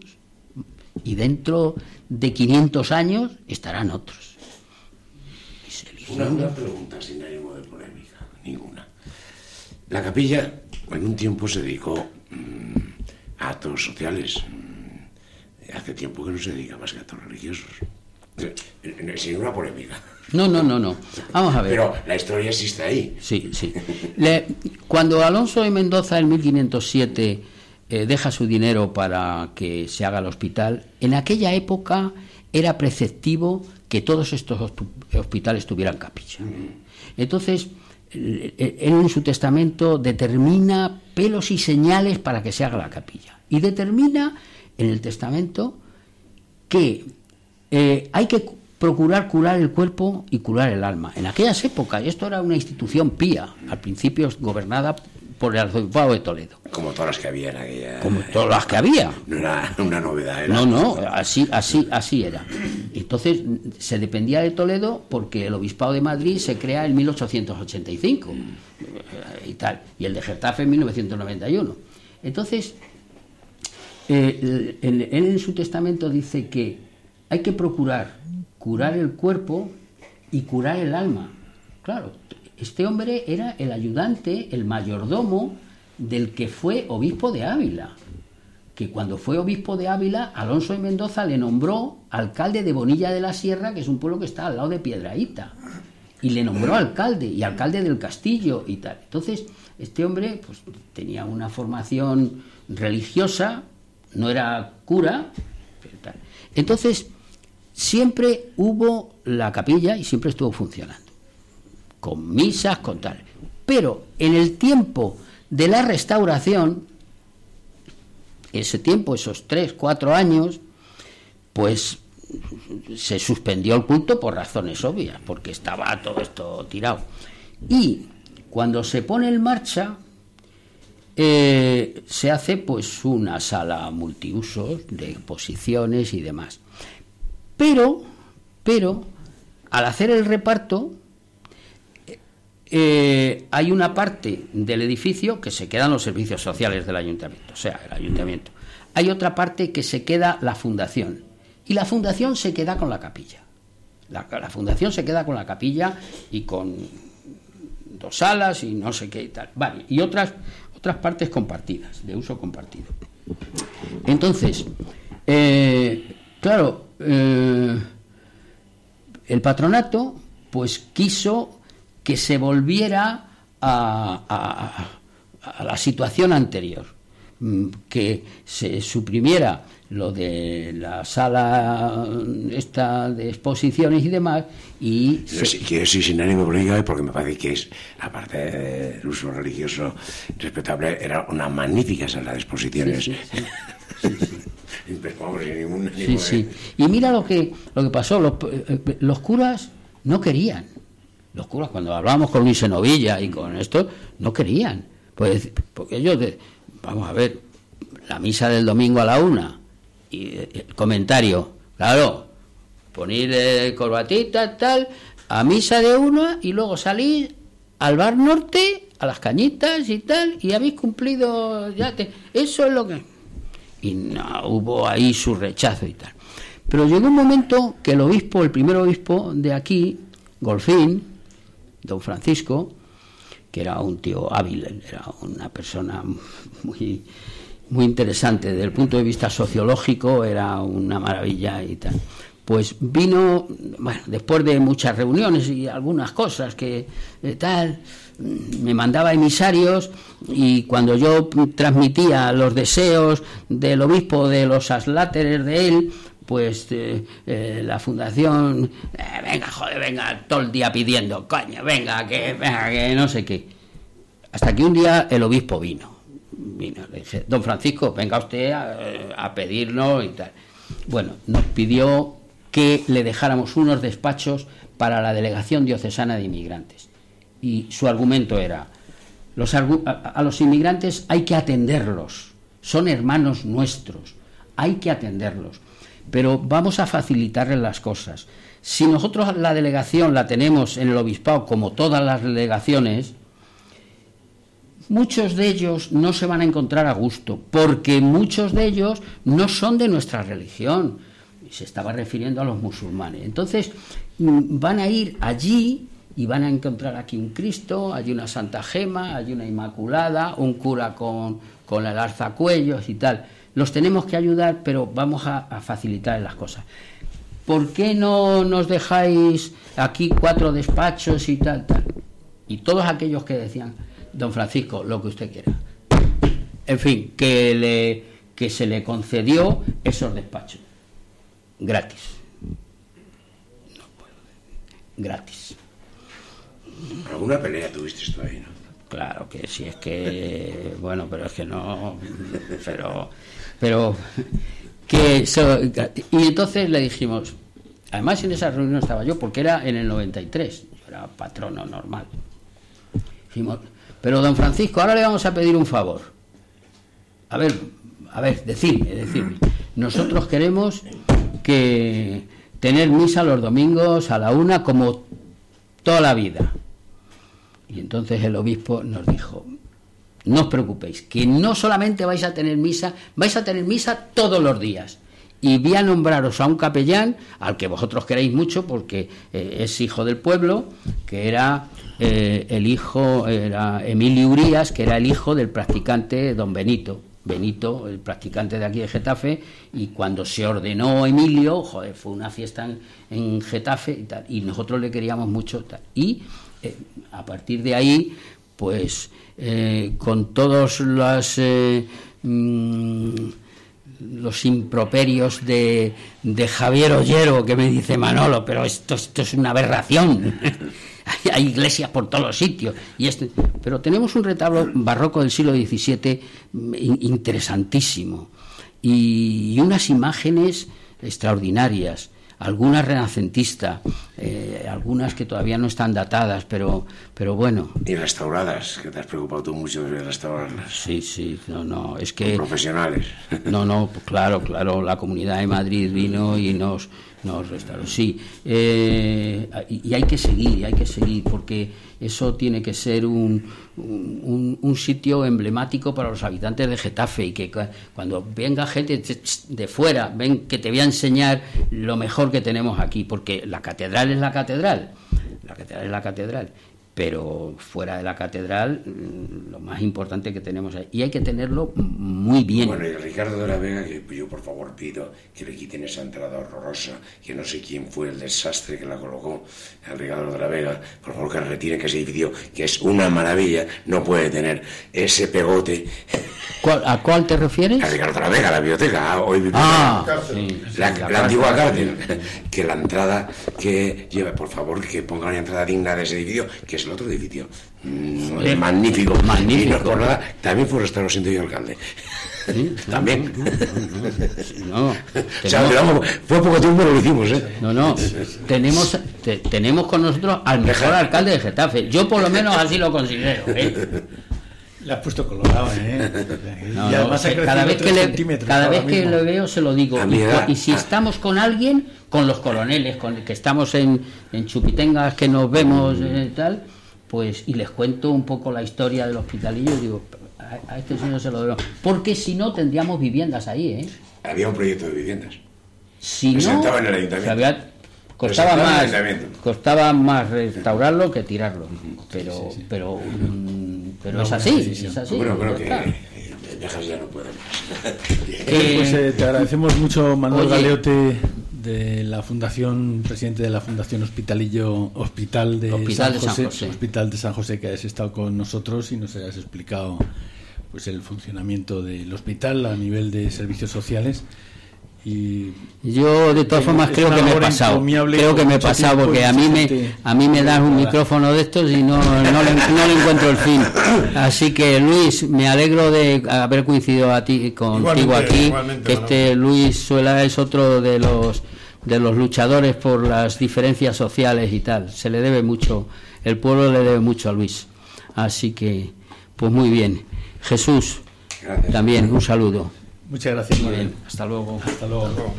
y dentro de 500 años estarán otros. Una, pregunta sin ánimo de polémica, ninguna. La capilla en un tiempo se dedicó mm, a actos sociales, hace tiempo que no se dedica más que a actos religiosos. Sin una polémica. No, no, no, no. Vamos a ver. Pero la historia existe ahí. Sí, sí. cuando Alonso de Mendoza en 1507 eh, deja su dinero para que se haga el hospital. En aquella época era preceptivo que todos estos hospitales tuvieran capilla. Entonces, él en su testamento determina pelos y señales para que se haga la capilla. Y determina en el testamento que eh, hay que procurar curar el cuerpo y curar el alma. En aquellas épocas, esto era una institución pía, al principio gobernada por el arzobispado de Toledo. Como todas las que había en aquella. Como todas las que había. No era una novedad. No, no, así, así, así era. Entonces se dependía de Toledo porque el obispado de Madrid se crea en 1885 eh, y tal, y el de Getafe en 1991. Entonces, eh, él en su testamento dice que hay que procurar curar el cuerpo y curar el alma. Claro, este hombre era el ayudante, el mayordomo del que fue obispo de Ávila, que cuando fue obispo de Ávila, Alonso de Mendoza le nombró alcalde de Bonilla de la Sierra, que es un pueblo que está al lado de Piedraíta, y le nombró alcalde y alcalde del castillo y tal. Entonces, este hombre pues, tenía una formación religiosa, no era cura, Entonces, siempre hubo la capilla y siempre estuvo funcionando, con misas, con tal. Pero en el tiempo de la restauración, ese tiempo, esos tres, cuatro años, pues se suspendió el culto por razones obvias, porque estaba todo esto tirado. Y cuando se pone en marcha, eh, se hace pues una sala multiusos de exposiciones y demás. Pero, pero, al hacer el reparto, eh, hay una parte del edificio que se quedan los servicios sociales del ayuntamiento, o sea, el ayuntamiento. Hay otra parte que se queda la fundación. Y la fundación se queda con la capilla. La, fundación se queda con la capilla y con dos salas y no sé qué y tal. Vale, y otras, otras partes compartidas, de uso compartido. Entonces, eh, claro, eh, el patronato pues quiso que se volviera a, la situación anterior, mm, que se suprimiera lo de la sala esta de exposiciones y demás y si quieres sin ánimo político porque me parece que es aparte del uso religioso respetable era una magnífica sala de exposiciones Sí, sí. Y mira lo que, lo que pasó. Los, eh, los, curas no querían. Los curas, cuando hablábamos con Luis Enovilla y con esto, no querían. Pues, porque ellos, vamos a ver, la misa del domingo a la una y el eh, comentario, claro, poner eh, corbatita, tal, a misa de una y luego salir al bar norte, a las cañitas y tal, y habéis cumplido ya. Te, eso es lo que y no, hubo ahí su rechazo y tal. Pero llegó un momento que el obispo, el primer obispo de aquí, Golfín, don Francisco, que era un tío hábil, era una persona muy, muy interesante desde el punto de vista sociológico, era una maravilla y tal. Pues vino, bueno, después de muchas reuniones y algunas cosas que eh, tal, me mandaba emisarios y cuando yo transmitía los deseos del obispo de los asláteres de él, pues eh, eh, la fundación, eh, venga, joder, venga, todo el día pidiendo, coño, venga, que, venga, que no sé qué. Hasta que un día el obispo vino. Vino, le dije, don Francisco, venga usted a, a pedirnos y tal. Bueno, nos pidió que le dejáramos unos despachos para la Delegación Diocesana de Inmigrantes y su argumento era, los, a, los inmigrantes hay que atenderlos, son hermanos nuestros, hay que atenderlos, pero vamos a facilitarles las cosas. Si nosotros la delegación la tenemos en el obispado, como todas las delegaciones, muchos de ellos no se van a encontrar a gusto, porque muchos de ellos no son de nuestra religión. Se estaba refiriendo a los musulmanes. Entonces, mm, van a ir allí y van a encontrar aquí un Cristo, hay una Santa Gema, hay una Inmaculada, un cura con, con el alzacuellos y tal. Los tenemos que ayudar, pero vamos a, facilitar las cosas. ¿Por qué no nos dejáis aquí cuatro despachos y tal, tal? Y todos aquellos que decían, don Francisco, lo que usted quiera. en fin, que, le, que se le concedió esos despachos. Gratis. Gratis. ¿Alguna pelea tuviste tú ahí, no? Claro que sí, es que, bueno, pero es que no, pero, pero, que, y entonces le dijimos, además en esa reunión estaba yo, porque era en el 93, yo era patrono normal. Dijimos, pero don Francisco, ahora le vamos a pedir un favor. A ver, a ver, decidme, decidme. Nosotros queremos que tener misa los domingos a la una como toda la vida. Y entonces el obispo nos dijo, no os preocupéis, que no solamente vais a tener misa, vais a tener misa todos los días. Y voy a nombraros a un capellán, al que vosotros queréis mucho, porque eh, es hijo del pueblo, que era eh, el hijo, era Emilio Urias, que era el hijo del practicante don Benito. Benito, el practicante de aquí de Getafe, y cuando se ordenó Emilio, joder, fue una fiesta en, Getafe y tal, y nosotros le queríamos mucho. Tal. Y eh, a partir de ahí, pues eh, con todos los, eh, mm, los improperios de, de, Javier Ollero, que me dice Manolo, pero esto, esto es una aberración. Hay iglesias por todos los sitios. Y este, pero tenemos un retablo barroco del siglo XVII mm, interesantísimo y unas imágenes extraordinarias algunas renacentistas, eh, algunas que todavía no están datadas, pero, pero bueno. Y restauradas, que te has preocupado tú mucho de restaurarlas. Sí, sí, no, no, es que... profesionales. No, no, claro, claro, la Comunidad de Madrid vino y nos no, restauró, sí. Eh, y, hay que seguir, hay que seguir, porque eso tiene que ser un, un, sitio emblemático para los habitantes de Getafe y que cuando venga gente de fuera, ven que te voy a enseñar lo mejor que tenemos aquí, porque la catedral es la catedral, la catedral es la catedral pero fuera de la catedral mm, lo más importante que tenemos ahí. y hay que tenerlo muy bien. Bueno, y Ricardo de la Vega, que yo por favor pido que le quiten esa entrada horrorosa, que no sé quién fue el desastre que la colocó, el Ricardo de la Vega, por favor que retire que ese edificio, que es una maravilla, no puede tener ese pegote. ¿A cuál te refieres? A Ricardo de la Vega, la biblioteca, hoy biblioteca. Ah, la, antigua cárcel, que la entrada que lleva, por favor, que ponga una entrada digna de ese edificio, que es el otro edificio. Mm, magnífico. Magnífico. por nada, también fue restaurado siendo yo alcalde. También. No, fue poco tiempo lo hicimos, ¿eh? No, no. Tenemos, tenemos con nosotros al mejor alcalde de Getafe. Yo por lo menos así lo considero. ¿eh? Le has puesto colorado, ¿eh? cada vez que, le, cada vez que lo veo se lo digo. Y, si estamos con alguien, con los coroneles, con que estamos en, en Chupitengas, que nos vemos y eh, tal, pues y les cuento un poco la historia del hospitalillo, digo, a, este señor se lo veo. Porque si no, tendríamos viviendas ahí, ¿eh? Había un proyecto de viviendas. Si no, en el ayuntamiento. costaba más, costaba más restaurarlo que tirarlo. Pero, pero pero es así, es así. Bueno, creo que viajas ya no pueden más. pues eh, te agradecemos mucho, Manuel Galeote, de la Fundación, presidente de la Fundación Hospitalillo Hospital de, San, José, Hospital de San José, que hayas estado con nosotros y nos hayas explicado pues el funcionamiento del hospital a nivel de servicios sociales y yo de todas formas creo que me he pasado. creo que me he pasado porque a mí me a mí me das un micrófono de estos y no, no, le, encuentro el fin. Así que Luis me alegro de haber coincidido a ti contigo aquí que este Luis Suela es otro de los de los luchadores por las diferencias sociales y tal. Se le debe mucho el pueblo le debe mucho a Luis. Así que pues muy bien. Jesús también un saludo Muchas gracias. Muy bien, hasta luego. Hasta luego.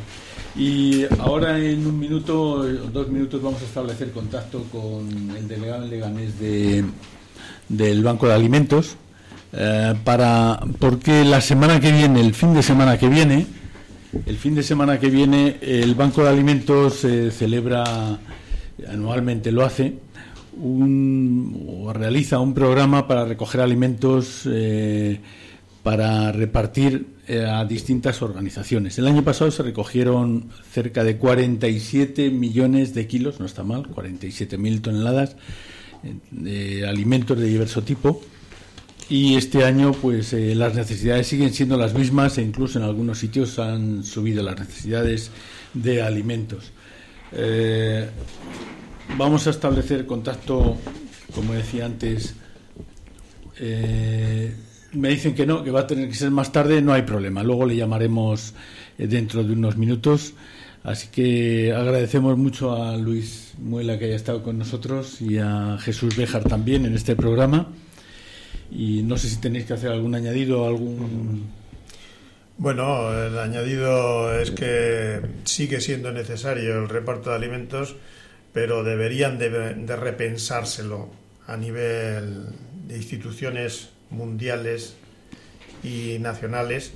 Y ahora en un minuto, dos minutos, vamos a establecer contacto con el delegado Leganés de, del Banco de Alimentos, eh, para porque la semana que viene, el fin de semana que viene, el fin de semana que viene, el Banco de Alimentos eh, celebra, anualmente lo hace, un, o realiza un programa para recoger alimentos eh, para repartir a distintas organizaciones. El año pasado se recogieron cerca de 47 millones de kilos, no está mal, 47 mil toneladas eh, de alimentos de diverso tipo y este año pues eh, las necesidades siguen siendo las mismas e incluso en algunos sitios han subido las necesidades de alimentos. Eh, vamos a establecer contacto, como decía antes, eh, me dicen que no, que va a tener que ser más tarde, no hay problema. Luego le llamaremos dentro de unos minutos. Así que agradecemos mucho a Luis Muela que haya estado con nosotros y a Jesús Béjar también en este programa y no sé si tenéis que hacer algún añadido algún bueno el añadido es que sigue siendo necesario el reparto de alimentos pero deberían de, repensárselo a nivel de instituciones mundiales y nacionales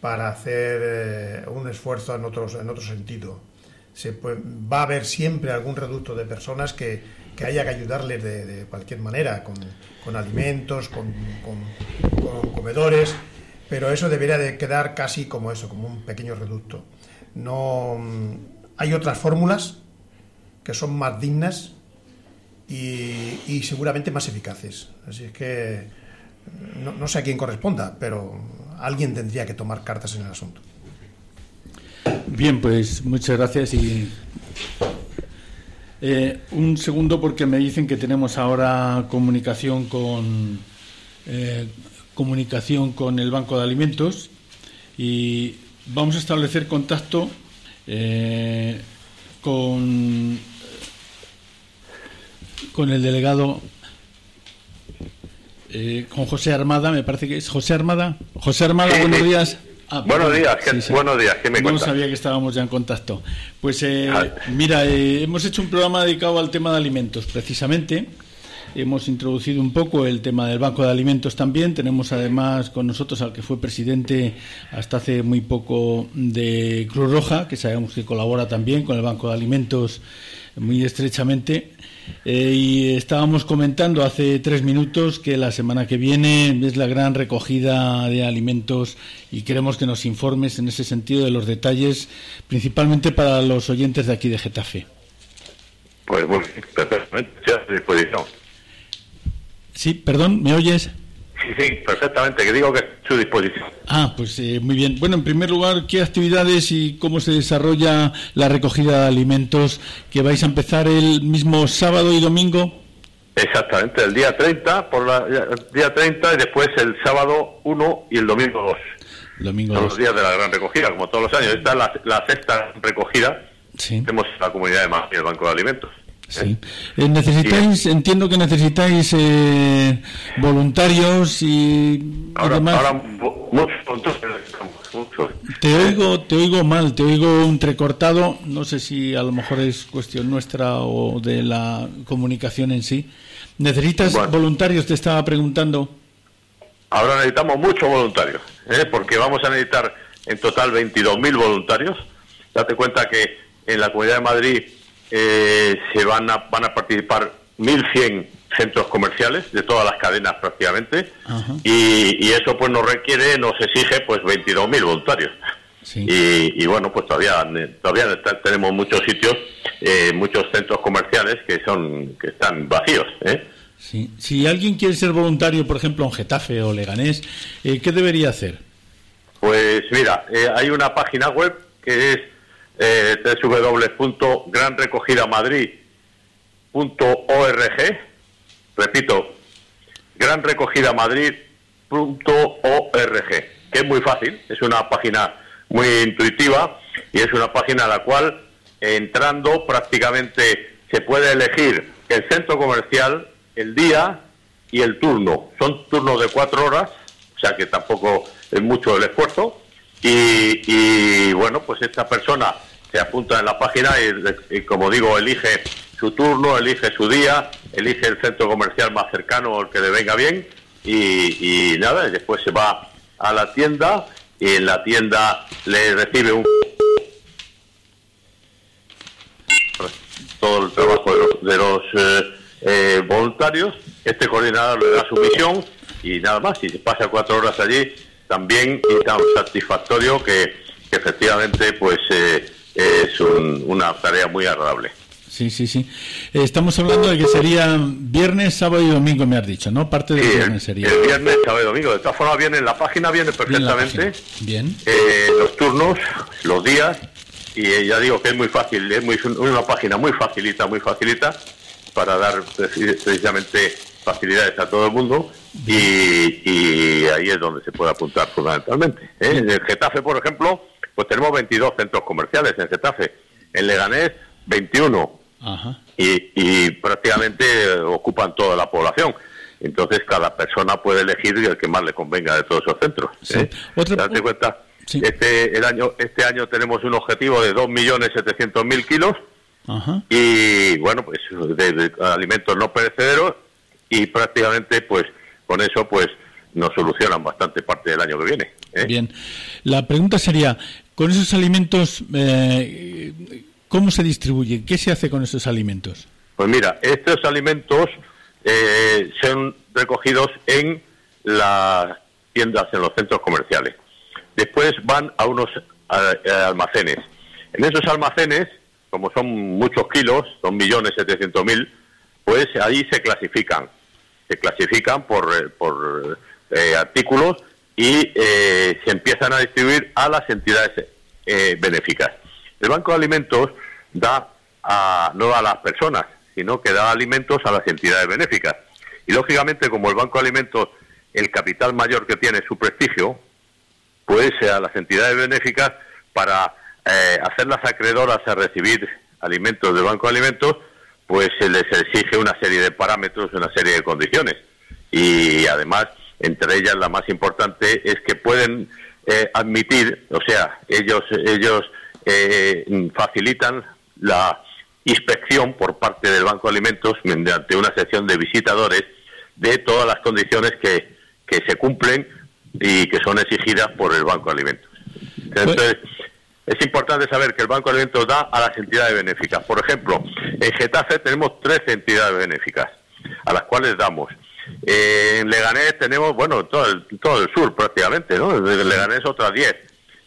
para hacer eh, un esfuerzo en, otros, en otro sentido. Se va a haber siempre algún reducto de personas que, que haya que ayudarles de, cualquier manera, con, con alimentos, con, comedores, pero eso debería de quedar casi como eso, como un pequeño reducto. No hay otras fórmulas que son más dignas y, y seguramente más eficaces. Así es que no, sé a quién corresponda, pero alguien tendría que tomar cartas en el asunto. Bien, pues muchas gracias y eh, un segundo porque me dicen que tenemos ahora comunicación con eh, comunicación con el Banco de Alimentos y vamos a establecer contacto eh, con con el delegado con José Armada, me parece que es José Armada. José Armada, buenos días. Ah, buenos días, buenos días, ¿qué me No sabía que estábamos ya en contacto. Pues eh, mira, eh, hemos hecho un programa dedicado al tema de alimentos, precisamente. Hemos introducido un poco el tema del Banco de Alimentos también. Tenemos además con nosotros al que fue presidente hasta hace muy poco de Cruz Roja, que sabemos que colabora también con el Banco de Alimentos muy estrechamente. Eh, y estábamos comentando hace tres minutos que la semana que viene es la gran recogida de alimentos y queremos que nos informes en ese sentido de los detalles, principalmente para los oyentes de aquí de Getafe. Pues bueno, perfectamente, a disposición. Sí, perdón, ¿me oyes? Sí, sí, perfectamente, que digo que a su disposición. Ah, pues eh, muy bien. Bueno, en primer lugar, ¿qué actividades y cómo se desarrolla la recogida de alimentos que vais a empezar el mismo sábado y domingo? Exactamente, el día 30, por la, el día 30 y después el sábado 1 y el domingo 2. Domingo Son los días de la gran recogida, como todos los años. Esta es la, sexta recogida. Sí. Tenemos la comunidad de Madrid, el Banco de Alimentos. Sí. Eh, necesitáis, entiendo que necesitáis eh, voluntarios y, ahora, Ahora muchos, Te oigo, te oigo mal, te oigo entrecortado. No sé si a lo mejor es cuestión nuestra o de la comunicación en sí. ¿Necesitas voluntarios? Te estaba preguntando. Ahora necesitamos muchos voluntarios, ¿eh? porque vamos a necesitar en total 22.000 voluntarios. Date cuenta que en la Comunidad de Madrid eh, se van a, van a participar 1.100 centros comerciales de todas las cadenas prácticamente y, eso pues nos requiere, nos exige pues 22.000 voluntarios. Y, bueno, pues todavía todavía tenemos muchos sitios, eh, muchos centros comerciales que son que están vacíos. ¿eh? Si alguien quiere ser voluntario, por ejemplo, en Getafe o Leganés, eh, ¿qué debería hacer? Pues mira, hay una página web que es eh, www.granrecogidamadrid.org. Repito, granrecogidamadrid.org, que es muy fácil, es una página muy intuitiva y es una página a la cual entrando prácticamente se puede elegir el centro comercial, el día y el turno. Son turnos de cuatro horas, o sea que tampoco es mucho el esfuerzo. Y, y bueno, pues esta persona se apunta en la página y, como digo, elige su turno, elige su día, elige el centro comercial más cercano o el que le venga bien y, nada, y después se va a la tienda y en la tienda le recibe un todo el trabajo de los, eh, eh, voluntarios, este coordinador le da su misión y nada más, si se pasa cuatro horas allí, también y tan satisfactorio que, efectivamente pues eh, es una tarea muy agradable. Sí, sí, sí. Eh, estamos hablando de que sería viernes, sábado y domingo, me has dicho, ¿no? Parte del viernes sería. El viernes, sábado y domingo. De todas formas, viene en la página, viene perfectamente. Bien. Eh, los turnos, los días, y eh, ya digo que es muy fácil, es muy, una página muy facilita, muy facilita, para dar precisamente facilidades a todo el mundo y, ahí es donde se puede apuntar fundamentalmente. En el Getafe, por ejemplo, pues tenemos 22 centros comerciales en Getafe. En Leganés, 21. Y, prácticamente ocupan toda la población. Entonces cada persona puede elegir el que más le convenga de todos esos centros. ¿eh? Date cuenta, este, el año, este año tenemos un objetivo de 2.700.000 kilos y bueno, pues de, alimentos no perecederos y prácticamente pues con eso pues nos solucionan bastante parte del año que viene. ¿Eh? Bien, la pregunta sería, con esos alimentos, eh, ¿Cómo se distribuye? ¿Qué se hace con estos alimentos? Pues mira, estos alimentos eh, son recogidos en las tiendas, en los centros comerciales. Después van a unos eh, almacenes. En esos almacenes, como son muchos kilos, son millones setecientos mil, pues ahí se clasifican. Se clasifican por, eh, por artículos y se empiezan a distribuir a las entidades benéficas. El Banco de Alimentos da a, no a las personas, sino que da alimentos a las entidades benéficas. Y lógicamente, como el Banco de Alimentos, el capital mayor que tiene es su prestigio, pues a las entidades benéficas, para eh, hacerlas acreedoras a recibir alimentos del Banco de Alimentos, pues se les exige una serie de parámetros, una serie de condiciones. Y además, entre ellas la más importante es que pueden eh, admitir, o sea, ellos, ellos eh, facilitan la inspección por parte del Banco de Alimentos mediante una sección de visitadores de todas las condiciones que, que se cumplen y que son exigidas por el Banco de Alimentos. Entonces, es importante saber que el Banco de Alimentos da a las entidades benéficas. Por ejemplo, en Getafe tenemos tres entidades benéficas a las cuales damos. En Leganés tenemos, bueno, todo el, todo el sur prácticamente, ¿no? En Leganés otras diez,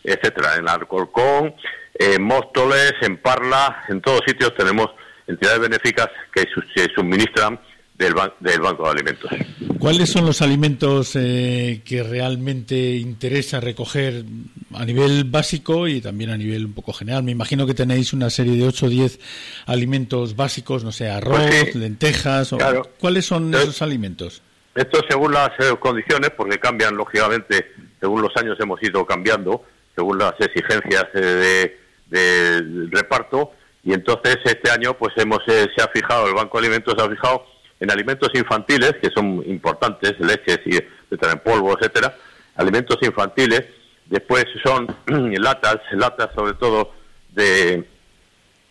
etcétera. En Alcorcón, en Móstoles, en Parla, en todos sitios tenemos entidades benéficas que se suministran del, del, Banco de Alimentos. ¿Cuáles son los alimentos eh, que realmente interesa recoger a nivel básico y también a nivel un poco general? Me imagino que tenéis una serie de 8 o 10 alimentos básicos, no sé, arroz, pues lentejas. ¿Cuáles son esos alimentos? Esto según las eh, condiciones, porque cambian lógicamente, según los años hemos ido cambiando, según las exigencias eh, de de reparto y entonces este año pues hemos eh, se ha fijado el Banco de Alimentos se ha fijado en alimentos infantiles que son importantes leches y etcétera en polvo etcétera alimentos infantiles después son latas latas sobre todo de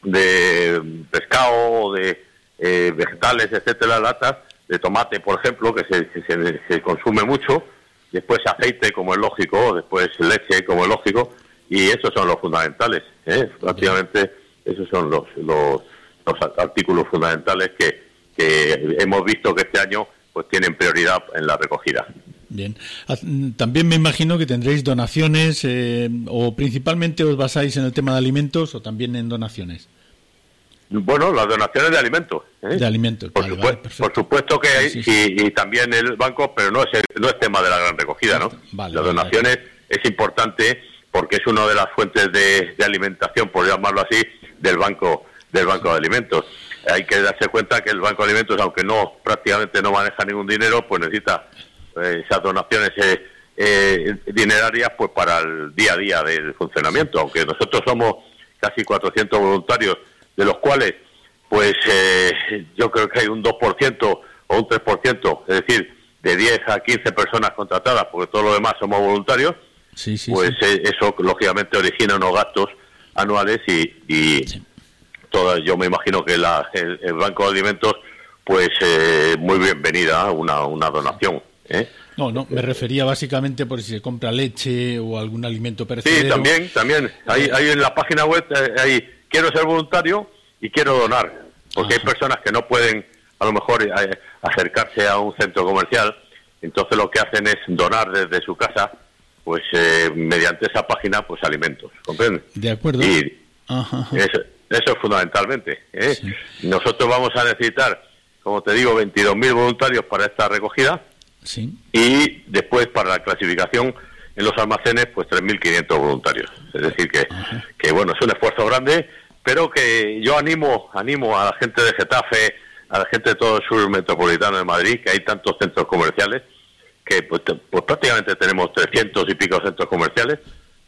de pescado de eh, vegetales etcétera latas de tomate por ejemplo que se, se, se consume mucho después aceite como es lógico después leche como es lógico y esos son los fundamentales. ¿eh? Prácticamente esos son los, los, artículos fundamentales que, que hemos visto que este año pues tienen prioridad en la recogida. Bien. Ah, también me imagino que tendréis donaciones eh, o principalmente os basáis en el tema de alimentos o también en donaciones. Bueno, las donaciones de alimentos. ¿eh? De alimentos. Por, por supuesto que hay, Y, también el banco, pero no es, no es tema de la gran recogida, ¿no? las donaciones es importante porque es una de las fuentes de, alimentación, por llamarlo así, del banco del banco de alimentos. Hay que darse cuenta que el banco de alimentos, aunque no prácticamente no maneja ningún dinero, pues necesita eh, esas donaciones eh, eh, dinerarias pues para el día a día del funcionamiento. Aunque nosotros somos casi 400 voluntarios, de los cuales pues yo creo que hay un 2% o un 3%, es decir, de 10 a 15 personas contratadas, porque todo lo demás somos voluntarios pues eh, eso lógicamente origina unos gastos anuales y, y yo me imagino que la, el, Banco de Alimentos, pues eh, muy bienvenida una, una donación. ¿eh? No, no, me refería básicamente por si se compra leche o algún alimento perecedero. Sí, también, también. Ahí, ahí en la página web, ahí quiero ser voluntario y quiero donar, porque hay personas que no pueden a lo mejor acercarse a un centro comercial, entonces lo que hacen es donar desde su casa pues eh, mediante esa página pues alimentos, ¿comprende? De acuerdo. Y Eso es fundamentalmente. ¿eh? Nosotros vamos a necesitar, como te digo, 22.000 voluntarios para esta recogida. Sí. Y después para la clasificación en los almacenes, pues 3.500 voluntarios. Es decir, que, que bueno, es un esfuerzo grande, pero que yo animo, animo a la gente de Getafe, a la gente de todo el sur metropolitano de Madrid, que hay tantos centros comerciales, que pues, pues prácticamente tenemos 300 y pico centros comerciales,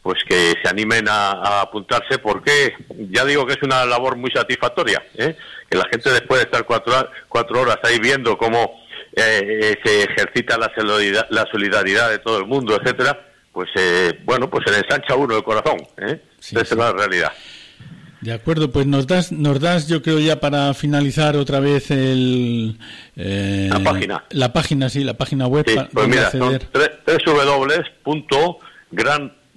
pues que se animen a, apuntarse porque ya digo que es una labor muy satisfactoria, ¿eh? que la gente después de estar cuatro, cuatro horas ahí viendo cómo eh, se ejercita la solidaridad, la solidaridad de todo el mundo, etcétera, pues eh, bueno, pues se le ensancha uno el corazón, ¿eh? Esa es la realidad. De acuerdo, pues nos das, nos das, yo creo ya para finalizar otra vez el eh, la página, la página sí, la página web. Sí, pues mira, son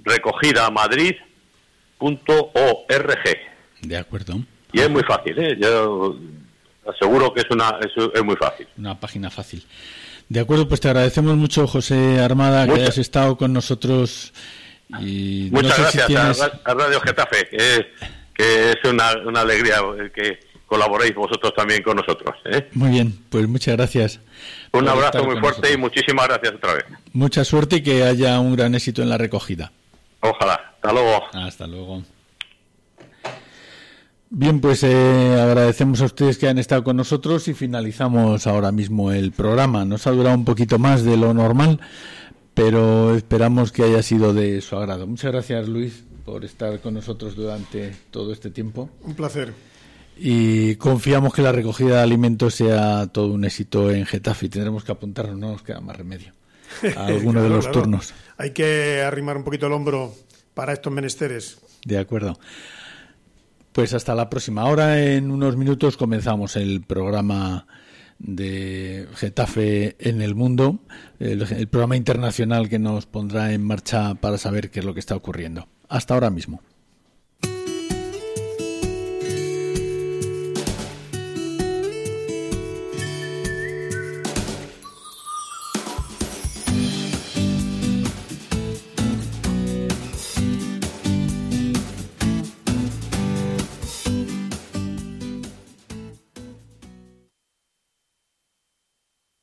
www.granrecogidamadrid.org. De acuerdo. Y es muy fácil, ¿eh? yo aseguro que es una es, es muy fácil. Una página fácil. De acuerdo, pues te agradecemos mucho, José Armada, que hayas estado con nosotros. Y Muchas gracias a, Radio Getafe, que, es una, una, alegría que colaboréis vosotros también con nosotros. ¿eh? Muy bien, pues muchas gracias. Un abrazo muy fuerte y muchísimas gracias otra vez. Mucha suerte y que haya un gran éxito en la recogida. Ojalá. Hasta luego. Hasta luego. Bien, pues eh, agradecemos a ustedes que han estado con nosotros y finalizamos ahora mismo el programa. Nos ha durado un poquito más de lo normal, pero esperamos que haya sido de su agrado. Muchas gracias, Luis, por estar con nosotros durante todo este tiempo. Un placer. Y confiamos que la recogida de alimentos sea todo un éxito en Getafe y tendremos que apuntarnos, no nos queda más remedio, a alguno de los turnos. Hay que arrimar un poquito el hombro para estos menesteres. De acuerdo. Pues hasta la próxima. Ahora en unos minutos comenzamos el programa de Getafe en el mundo, el, el, programa internacional que nos pondrá en marcha para saber qué es lo que está ocurriendo. Hasta ahora mismo.